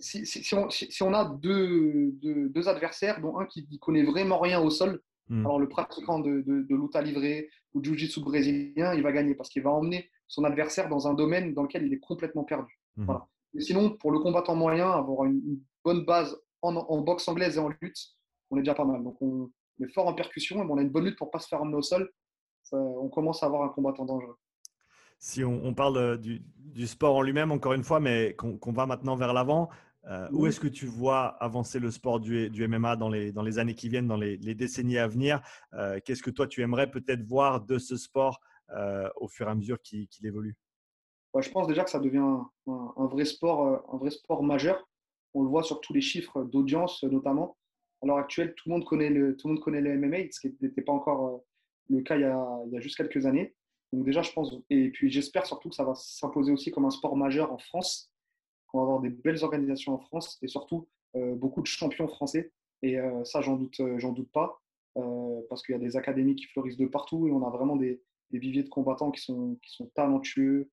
Si, si, on, si, on, a deux, deux, adversaires, dont un qui ne connaît vraiment rien au sol, hmm. alors le pratiquant de, de, de l'outa livré ou du jiu-jitsu brésilien, il va gagner parce qu'il va emmener son adversaire dans un domaine dans lequel il est complètement perdu. Hmm. Voilà. Sinon, pour le combattant moyen, avoir une, bonne base en, en, boxe anglaise et en lutte, on est déjà pas mal. Donc on, est fort en percussion et on a une bonne lutte pour ne pas se faire emmener au sol on commence à avoir un combattant dangereux. Si on, parle euh, du, sport en lui-même, encore une fois, mais qu'on va maintenant vers l'avant, euh, où est-ce que tu vois avancer le sport du, MMA dans les, dans les, années qui viennent, dans les, décennies à venir? Euh, Qu'est-ce que toi, tu aimerais peut-être voir de ce sport au fur et à mesure qu'il évolue? Je pense déjà que ça devient un, vrai sport, un vrai sport majeur. On le voit sur tous les chiffres d'audience notamment. À l'heure actuelle, tout le monde connaît le, tout le monde connaît le MMA, ce qui n'était pas encore le cas il y, a, il y a juste quelques années. Donc déjà, je pense, et puis j'espère surtout que ça va s'imposer aussi comme un sport majeur en France, qu'on va avoir des belles organisations en France et surtout beaucoup de champions français. Et ça, j'en doute, j'en doute pas, parce qu'il y a des académies qui fleurissent de partout et on a vraiment des, des viviers de combattants qui sont, qui sont talentueux,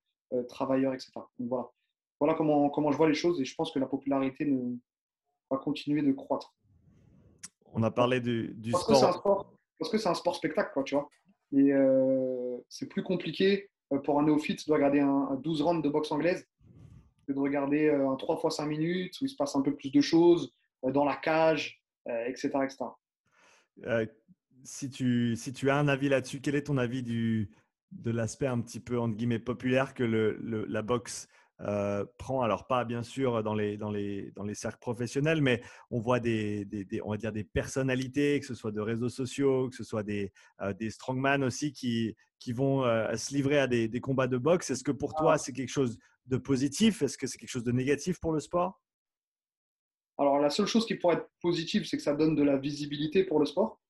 travailleurs, etc. Donc voilà, voilà comment, comment je vois les choses et je pense que la popularité va continuer de croître. On a parlé du, du parce sport. Que sport. Parce que c'est un sport spectacle, quoi, tu vois. Et euh, c'est plus compliqué euh, pour un néophyte de regarder un, 12 rounds de boxe anglaise que de regarder euh, un 3 x 5 minutes où il se passe un peu plus de choses dans la cage, etc. etc. si, tu, si tu as un avis là-dessus, quel est ton avis du, de l'aspect un petit peu entre guillemets populaire que le, la boxe euh, prend, alors pas bien sûr dans les, dans les, dans les cercles professionnels, mais on voit des, des, on va dire des personnalités, que ce soit de réseaux sociaux, que ce soit des, euh, des strongman aussi, qui, qui vont euh, se livrer à des, des, combats de boxe. Est-ce que pour toi, ah. c'est quelque chose de positif? Est-ce que c'est quelque chose de négatif pour le sport? Alors, la seule chose qui pourrait être positive, c'est que ça donne de la visibilité pour le sport.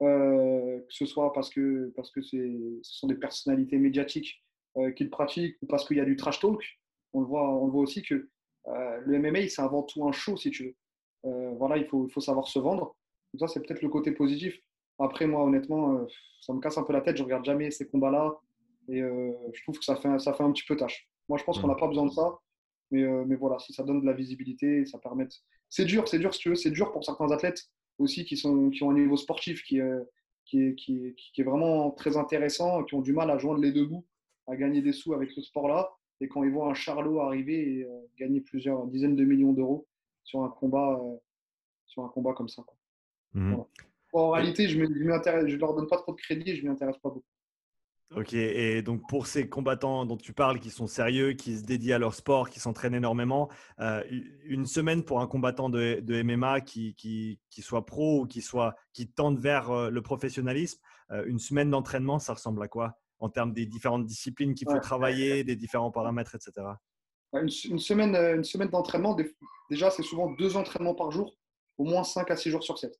que ce soit parce que, parce que ce sont des personnalités médiatiques qui le pratiquent ou parce qu'il y a du trash talk on le voit, on voit aussi que euh, le MMA, c'est avant tout un show, si tu veux. Euh, voilà, il faut, il faut savoir se vendre. Donc ça, c'est peut-être le côté positif. Après, moi, honnêtement, euh, ça me casse un peu la tête. Je regarde jamais ces combats-là. Et je trouve que ça fait, ça fait un petit peu tâche. Moi, je pense qu'on n'a pas besoin de ça. Mais, mais, voilà, si ça donne de la visibilité, ça permet. C'est dur, c'est dur, si tu veux. C'est dur pour certains athlètes aussi qui, sont, qui ont un niveau sportif qui, qui, est, qui, qui, est vraiment très intéressant, qui ont du mal à joindre les deux bouts, à gagner des sous avec ce sport-là et quand ils voient un Charlot arriver et euh, gagner plusieurs dizaines de millions d'euros sur un combat, euh, sur un combat comme ça. Mmh en réalité, je ne leur donne pas trop de crédit et je ne m'y intéresse pas beaucoup. Ok, et donc pour ces combattants dont tu parles, qui sont sérieux, qui se dédient à leur sport, qui s'entraînent énormément, euh, une semaine pour un combattant de, de MMA qui, qui, qui, soit pro ou qui, soit, qui tente vers le professionnalisme, une semaine d'entraînement, ça ressemble à quoi? En termes des différentes disciplines qu'il faut travailler, des différents paramètres, etc. Une, semaine, euh, une semaine d'entraînement, déjà, c'est souvent deux entraînements par jour, au moins 5 à 6 jours sur 7.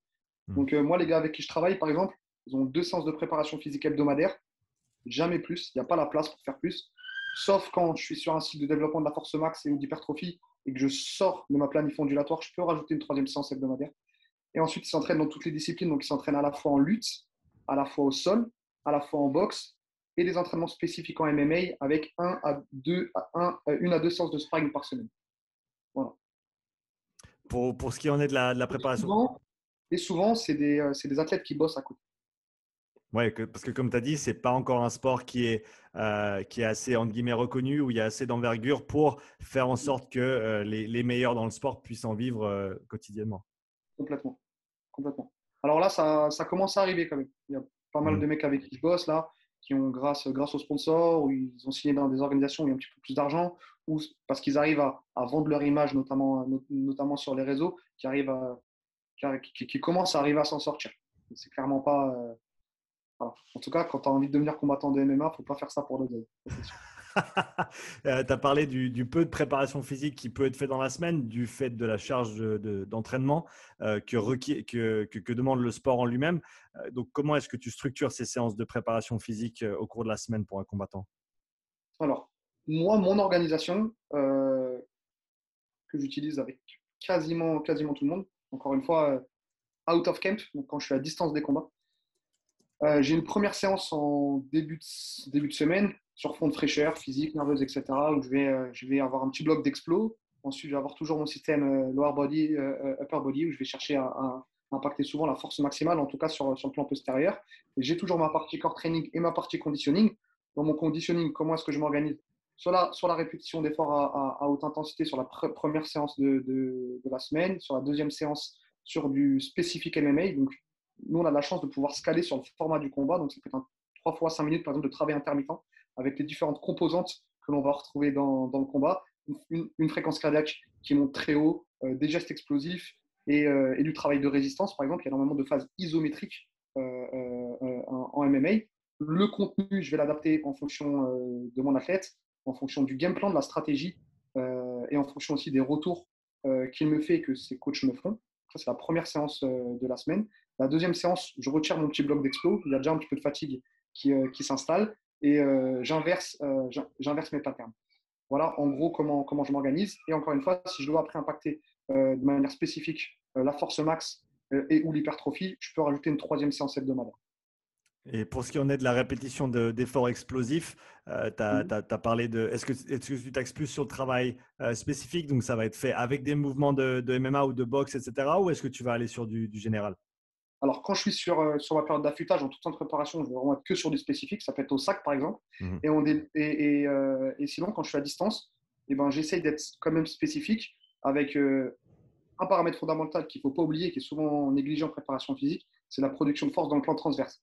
Hmm. Donc, euh, moi, les gars avec qui je travaille, par exemple, ils ont deux séances de préparation physique hebdomadaire, jamais plus, il n'y a pas la place pour faire plus, sauf quand je suis sur un site de développement de la force max et d'hypertrophie et que je sors de ma planif ondulatoire, je peux rajouter une troisième séance hebdomadaire. Et ensuite, ils s'entraînent dans toutes les disciplines, donc ils s'entraînent à la fois en lutte, à la fois au sol, à la fois en boxe et des entraînements spécifiques en MMA avec un à deux, un, euh, une à deux séances de sparring par semaine. Voilà. Pour, pour ce qui en est de la, de la préparation Et souvent, c'est des, euh, des, athlètes qui bossent à côté. Oui, parce que comme tu as dit, ce n'est pas encore un sport qui est, euh, qui est assez entre guillemets, reconnu, où il y a assez d'envergure pour faire en sorte que les, les, meilleurs dans le sport puissent en vivre quotidiennement. Complètement. Complètement. Alors là, ça, ça, commence à arriver quand même. Il y a pas mal mmh. de mecs avec qui je bosse là qui ont, grâce, grâce aux sponsors, ou ils ont signé dans des organisations où il y a un petit peu plus d'argent, ou parce qu'ils arrivent à, vendre leur image, notamment, notamment sur les réseaux, qui, arrivent à, qui, commencent à arriver à s'en sortir. C'est clairement pas. Euh, en tout cas, quand tu as envie de devenir combattant de MMA, il ne faut pas faire ça pour le deux. [LAUGHS] Euh, tu as parlé du, peu de préparation physique qui peut être fait dans la semaine, du fait de la charge d'entraînement euh, que, demande le sport en lui-même. Euh, donc, comment est-ce que tu structures ces séances de préparation physique au cours de la semaine pour un combattant? Alors, moi, mon organisation que j'utilise avec quasiment, quasiment tout le monde, encore une fois, out of camp, donc quand je suis à distance des combats, j'ai une première séance en début début de semaine sur fond de fraîcheur, physique, nerveuse, etc. Où je vais, euh, je vais avoir un petit bloc d'explo. Ensuite, je vais avoir toujours mon système euh, lower body, euh, upper body, où je vais chercher à, impacter souvent la force maximale, en tout cas sur, sur le plan postérieur. J'ai toujours ma partie core training et ma partie conditioning. Dans mon conditioning, comment est-ce que je m'organise? Sur la, sur la répétition d'efforts à, haute intensité sur la première séance de, de, de, la semaine, sur la deuxième séance sur du spécifique MMA. Donc, nous, on a la chance de pouvoir scaler sur le format du combat. Donc, ça peut être un 3 fois 5 minutes, par exemple, de travail intermittent avec les différentes composantes que l'on va retrouver dans, le combat. Une, fréquence cardiaque qui monte très haut, euh, des gestes explosifs et, euh, et, du travail de résistance, par exemple. Il y a énormément de phases isométriques euh, en, MMA. Le contenu, je vais l'adapter en fonction de mon athlète, en fonction du game plan, de la stratégie et en fonction aussi des retours qu'il me fait et que ses coachs me font. Ça, c'est la première séance de la semaine. La deuxième séance, je retire mon petit bloc d'explo. Il y a déjà un petit peu de fatigue qui s'installe et j'inverse j'inverse mes patterns. Voilà en gros comment, comment je m'organise. Et encore une fois, si je dois après impacter de manière spécifique la force max et ou l'hypertrophie, je peux rajouter une troisième séance hebdomadaire. Et pour ce qui en est de la répétition d'efforts explosifs, euh, tu as, mmh. parlé de. Est-ce que, est que, tu t'axes plus sur le travail euh, spécifique? Donc, ça va être fait avec des mouvements de, MMA ou de boxe, etc. Ou est-ce que tu vas aller sur du, général? Alors, quand je suis sur, euh, sur ma période d'affûtage, en toute temps de préparation, je vais vraiment être que sur du spécifique. Ça peut être au sac, par exemple. Mmh. Et, on et, et, et, sinon, quand je suis à distance, eh ben, j'essaye d'être quand même spécifique avec un paramètre fondamental qu'il ne faut pas oublier, qui est souvent négligé en préparation physique, c'est la production de force dans le plan transverse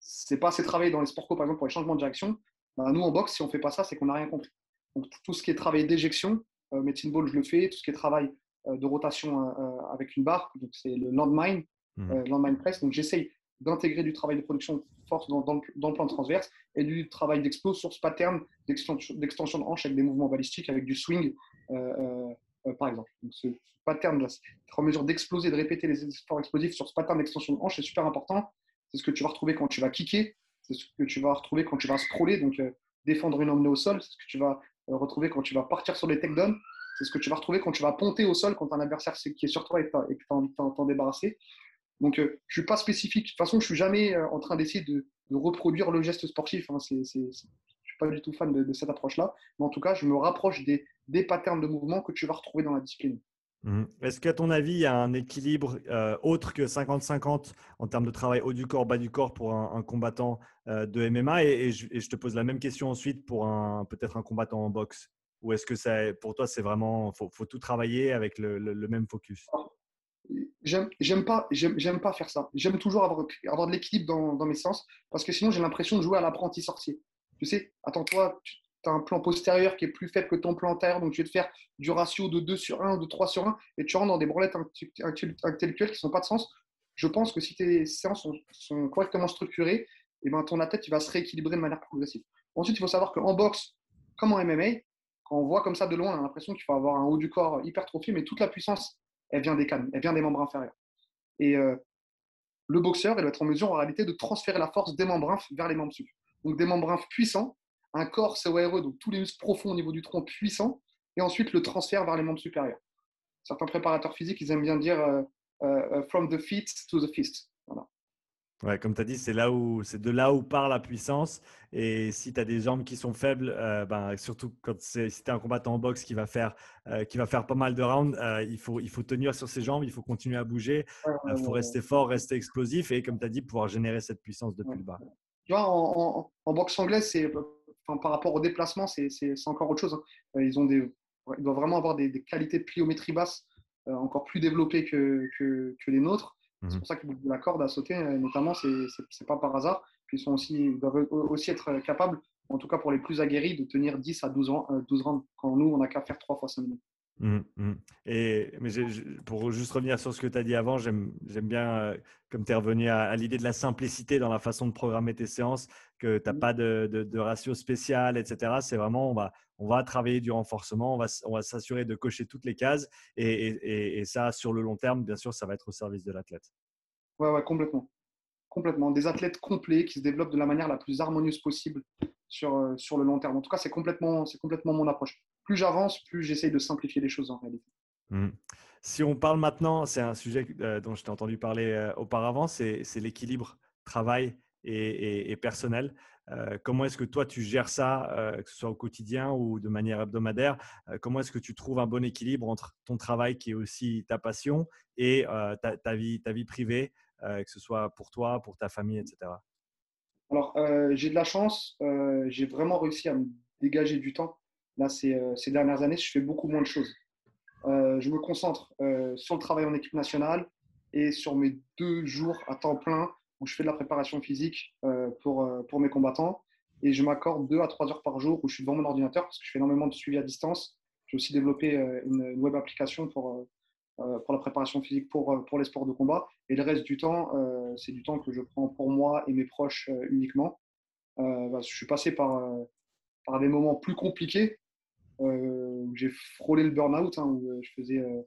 c'est pas assez travaillé dans les sports co, par exemple, pour les changements de direction. Bah, nous, en boxe, si on fait pas ça, c'est qu'on n'a rien compris. Donc, tout ce qui est travail d'éjection, euh, medicine ball, je le fais. Tout ce qui est travail euh, de rotation euh, avec une barre, donc c'est le landmine, mmh. landmine press. Donc, j'essaye d'intégrer du travail de production de force dans, le, plan transverse et du travail d'explos sur ce pattern d'extension de hanche avec des mouvements balistiques, avec du swing, par exemple. Donc, ce pattern, être en mesure d'exploser, de répéter les efforts explosifs sur ce pattern d'extension de hanche, c'est super important c'est ce que tu vas retrouver quand tu vas kicker, c'est ce que tu vas retrouver quand tu vas sprawler, donc euh, défendre une emmenée au sol, c'est ce que tu vas euh, retrouver quand tu vas partir sur les takedowns, c'est ce que tu vas retrouver quand tu vas ponter au sol quand un adversaire qui est sur toi et que tu t'en débarrasser. Donc, euh, je ne suis pas spécifique. De toute façon, je ne suis jamais en train d'essayer de, reproduire le geste sportif. Hein. je ne suis pas du tout fan de, cette approche-là. Mais en tout cas, je me rapproche des, des patterns de mouvement que tu vas retrouver dans la discipline. Mmh. Est-ce qu'à ton avis, il y a un équilibre euh, autre que 50-50 en termes de travail haut du corps, bas du corps pour un, combattant euh, de MMA et, je, te pose la même question ensuite pour peut-être un combattant en boxe. Ou est-ce que ça, pour toi, c'est vraiment faut, faut tout travailler avec le, même focus? J'aime pas, j'aime pas faire ça. J'aime toujours avoir, avoir de l'équilibre dans, mes séances parce que sinon j'ai l'impression de jouer à l'apprenti sorcier. Tu sais, attends-toi, tu as un plan postérieur qui est plus faible que ton plan antérieur, donc je vais te faire du ratio de 2 sur 1 ou de 3 sur 1, et tu rentres dans des branlettes intellectuelles qui n'ont pas de sens. Je pense que si tes séances sont, correctement structurées, et eh ben, ton tête il va se rééquilibrer de manière progressive. Ensuite, il faut savoir qu'en boxe, comme en MMA, quand on voit comme ça de loin, on a l'impression qu'il faut avoir un haut du corps hypertrophié, mais toute la puissance, elle vient des cannes, elle vient des membres inférieurs. Et euh, le boxeur, il va être en mesure en réalité de transférer la force des membres infs vers les membres sup. Donc des membres infs puissants un corps CORE, donc tous les muscles profonds au niveau du tronc puissants, et ensuite le transfert vers les membres supérieurs. Certains préparateurs physiques, ils aiment bien dire euh, euh, from the feet to the fist. Ouais, comme tu as dit, c'est là où c'est de là où part la puissance. Et si tu as des jambes qui sont faibles, ben, surtout quand c'est, si tu es un combattant en boxe qui va faire, qui va faire pas mal de rounds, il, faut, il faut tenir sur ses jambes, il faut continuer à bouger, il faut rester fort, rester explosif et comme tu as dit, pouvoir générer cette puissance depuis le bas. Tu vois, en, en boxe anglaise, c'est par rapport au déplacement, c'est encore autre chose. Hein. Euh, ils, ont des, ils doivent vraiment avoir des, qualités de pliométrie basse euh, encore plus développées que, que, les nôtres. C'est mhm. pour ça de la corde à sauter, euh, notamment, c'est pas par hasard. Puis ils, sont aussi, ils doivent aussi être capables, en tout cas pour les plus aguerris, de tenir 10 à 12, ans, 12 rounds, quand nous, on n'a qu'à faire 3 fois 5 minutes. Mmh, mmh. Et mais pour juste revenir sur ce que tu as dit avant, j'aime bien, euh, comme tu es revenu à, l'idée de la simplicité dans la façon de programmer tes séances, que tu n'as mmh. pas de, de, ratio spécial, etc. C'est vraiment, on va, on va travailler du renforcement, on va, on va s'assurer de cocher toutes les cases. Et, et, et, ça, sur le long terme, bien sûr, ça va être au service de l'athlète. Ouais, ouais, complètement. Complètement. Des athlètes complets qui se développent de la manière la plus harmonieuse possible sur, euh, sur le long terme. En tout cas, c'est complètement, complètement mon approche plus j'avance, plus j'essaye de simplifier les choses en réalité. Mmh. Si on parle maintenant, c'est un sujet euh, dont je t'ai entendu parler euh, auparavant, c'est l'équilibre travail et, personnel. Euh, comment est-ce que toi tu gères ça, que ce soit au quotidien ou de manière hebdomadaire? Comment est-ce que tu trouves un bon équilibre entre ton travail qui est aussi ta passion et ta, vie, ta vie privée, que ce soit pour toi, pour ta famille, etc. Alors, j'ai de la chance, j'ai vraiment réussi à me dégager du temps Là, euh, ces dernières années, je fais beaucoup moins de choses. Euh, je me concentre euh, sur le travail en équipe nationale et sur mes deux jours à temps plein où je fais de la préparation physique pour, pour mes combattants. Et je m'accorde deux à trois heures par jour où je suis devant mon ordinateur parce que je fais énormément de suivi à distance. J'ai aussi développé une, web application pour, pour la préparation physique pour, pour les sports de combat. Et le reste du temps, c'est du temps que je prends pour moi et mes proches uniquement. Bah, je suis passé par, par des moments plus compliqués euh, où j'ai frôlé le burn-out, hein, où euh, je faisais euh,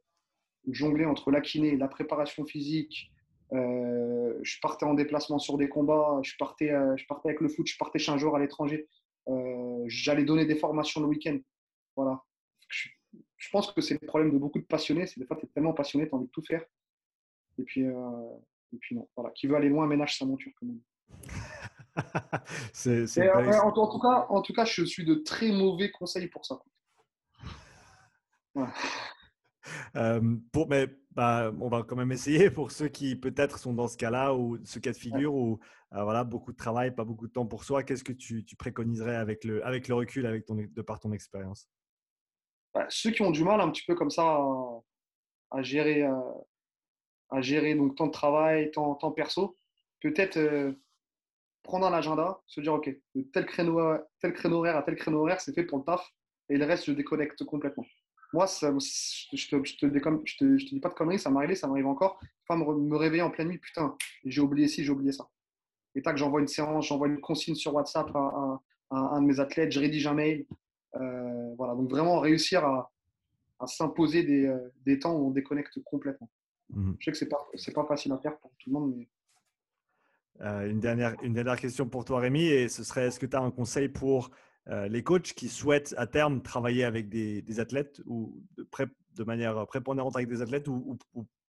jongler entre la kiné, la préparation physique, je partais en déplacement sur des combats, je partais, je partais avec le foot, je partais chez un joueur à l'étranger. J'allais donner des formations le week-end. Voilà. Je, pense que c'est le problème de beaucoup de passionnés. C'est des fois, tu es tellement passionné, tu as envie de tout faire. Et puis, et puis non. Voilà. Qui veut aller loin ménage sa monture, comme [LAUGHS] c'est, en, tout cas, en tout cas, je suis de très mauvais conseils pour ça. [LAUGHS] [LAUGHS] Euh, pour, mais bah, on va quand même essayer pour ceux qui peut-être sont dans ce cas-là ou ce cas de figure où euh, voilà, beaucoup de travail, pas beaucoup de temps pour soi. Qu'est-ce que tu, préconiserais avec le, avec le recul, avec ton, de par ton expérience? Bah, Ceux qui ont du mal un petit peu comme ça à, gérer, à, gérer donc temps de travail, temps, temps perso, peut-être prendre un agenda, se dire OK, tel créneau, tel créneau horaire à tel créneau horaire, c'est fait pour le taf et le reste, je déconnecte complètement. Moi, ça, je, te, je, te, je, te, je, te, dis pas de conneries, ça m'arrive, ça m'arrive encore. Enfin, me, me, réveiller en pleine nuit, putain, j'ai oublié ci, j'ai oublié ça. Et tac, j'envoie une séance, j'envoie une consigne sur WhatsApp à, un de mes athlètes, je rédige un mail. Euh, voilà, donc vraiment réussir à, à s'imposer des, euh, des, temps où on déconnecte complètement. Mmh. Je sais que c'est pas, pas facile à faire pour tout le monde, mais euh, une, dernière, une dernière question pour toi, Rémi, et ce serait est-ce que tu as un conseil pour euh, les coachs qui souhaitent à terme travailler avec des, athlètes ou de, manière prépondérante avec des athlètes ou,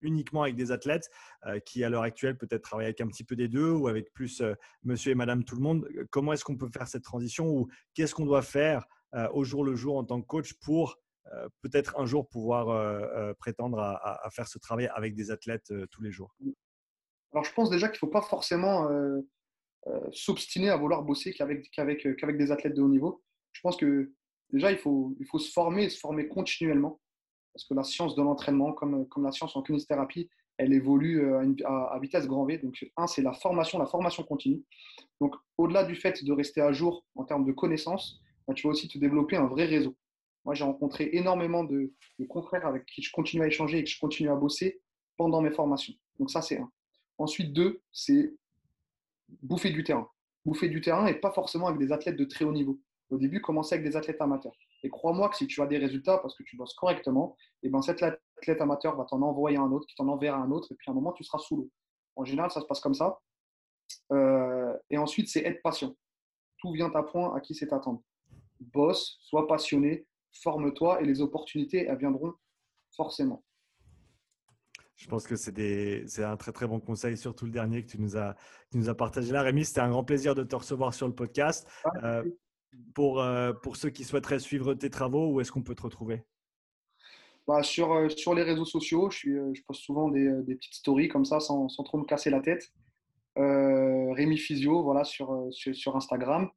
uniquement avec des athlètes euh, qui, à l'heure actuelle, peut-être travaillent avec un petit peu des deux ou avec plus monsieur et madame tout le monde Comment est-ce qu'on peut faire cette transition ou qu'est-ce qu'on doit faire au jour le jour en tant que coach pour peut-être un jour pouvoir prétendre à, faire ce travail avec des athlètes tous les jours? Alors, je pense déjà qu'il ne faut pas forcément euh, euh, s'obstiner à vouloir bosser qu'avec euh, qu'avec des athlètes de haut niveau. Je pense que déjà, il faut, il faut se former et se former continuellement. Parce que la science de l'entraînement, comme, comme la science en kinésithérapie, elle évolue à, vitesse grand V. Donc, un, c'est la formation, la formation continue. Donc, au-delà du fait de rester à jour en termes de connaissances, bah, tu vas aussi te développer un vrai réseau. Moi, j'ai rencontré énormément de, de, confrères avec qui je continue à échanger et que je continue à bosser pendant mes formations. Donc, ça, c'est un. Ensuite, deux, c'est bouffer du terrain. Bouffer du terrain et pas forcément avec des athlètes de très haut niveau. Au début, commencer avec des athlètes amateurs. Et crois-moi que si tu as des résultats parce que tu bosses correctement, et eh ben cet athlète amateur va t'en envoyer un autre, qui t'en enverra un autre, et puis à un moment, tu seras sous l'eau. En général, ça se passe comme ça. Euh, et ensuite, c'est être patient. Tout vient à point à qui c'est attendre. Bosse, sois passionné, forme-toi et les opportunités, elles viendront forcément. Je pense que c'est un très très bon conseil, surtout le dernier que tu nous as, nous as partagé là. Rémi, c'était un grand plaisir de te recevoir sur le podcast. Euh, pour, euh, pour ceux qui souhaiteraient suivre tes travaux, où est-ce qu'on peut te retrouver? Bah, sur, euh, sur les réseaux sociaux, je, suis, je poste souvent des, des, petites stories comme ça sans, sans trop me casser la tête. Rémi Physio, voilà, sur, sur, sur Instagram.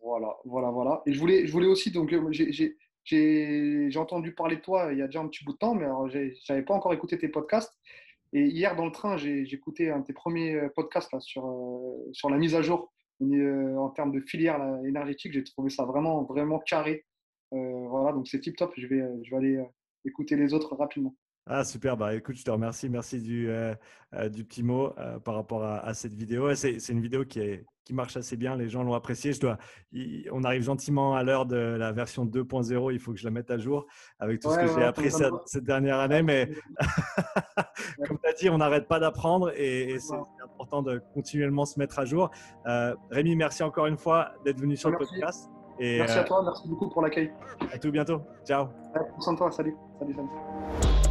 voilà, voilà, voilà. Et je voulais, je voulais aussi, donc j'ai j'ai entendu parler de toi il y a déjà un petit bout de temps, mais je n'avais pas encore écouté tes podcasts. Et hier, dans le train, j'ai écouté un de tes premiers euh, podcasts là, sur, euh, sur la mise à jour euh, en termes de filière énergétique. J'ai trouvé ça vraiment, vraiment carré. voilà, donc c'est tip top. Je vais, je vais aller écouter les autres rapidement. Ah, super. Bah, écoute, je te remercie. Merci du, du petit mot par rapport à, à cette vidéo. C'est une vidéo qui est, qui marche assez bien. Les gens l'ont apprécié. Je dois, on arrive gentiment à l'heure de la version 2.0. Il faut que je la mette à jour avec tout ce que j'ai appris cette, dernière année. Mais [LAUGHS] comme tu as dit, on n'arrête pas d'apprendre et, c'est important de continuellement se mettre à jour. Euh, Rémi, merci encore une fois d'être venu sur le podcast. Et, merci à euh, toi. Merci beaucoup pour l'accueil. À tout bientôt. Ciao. Ouais, toi. Salut. Salut, salut.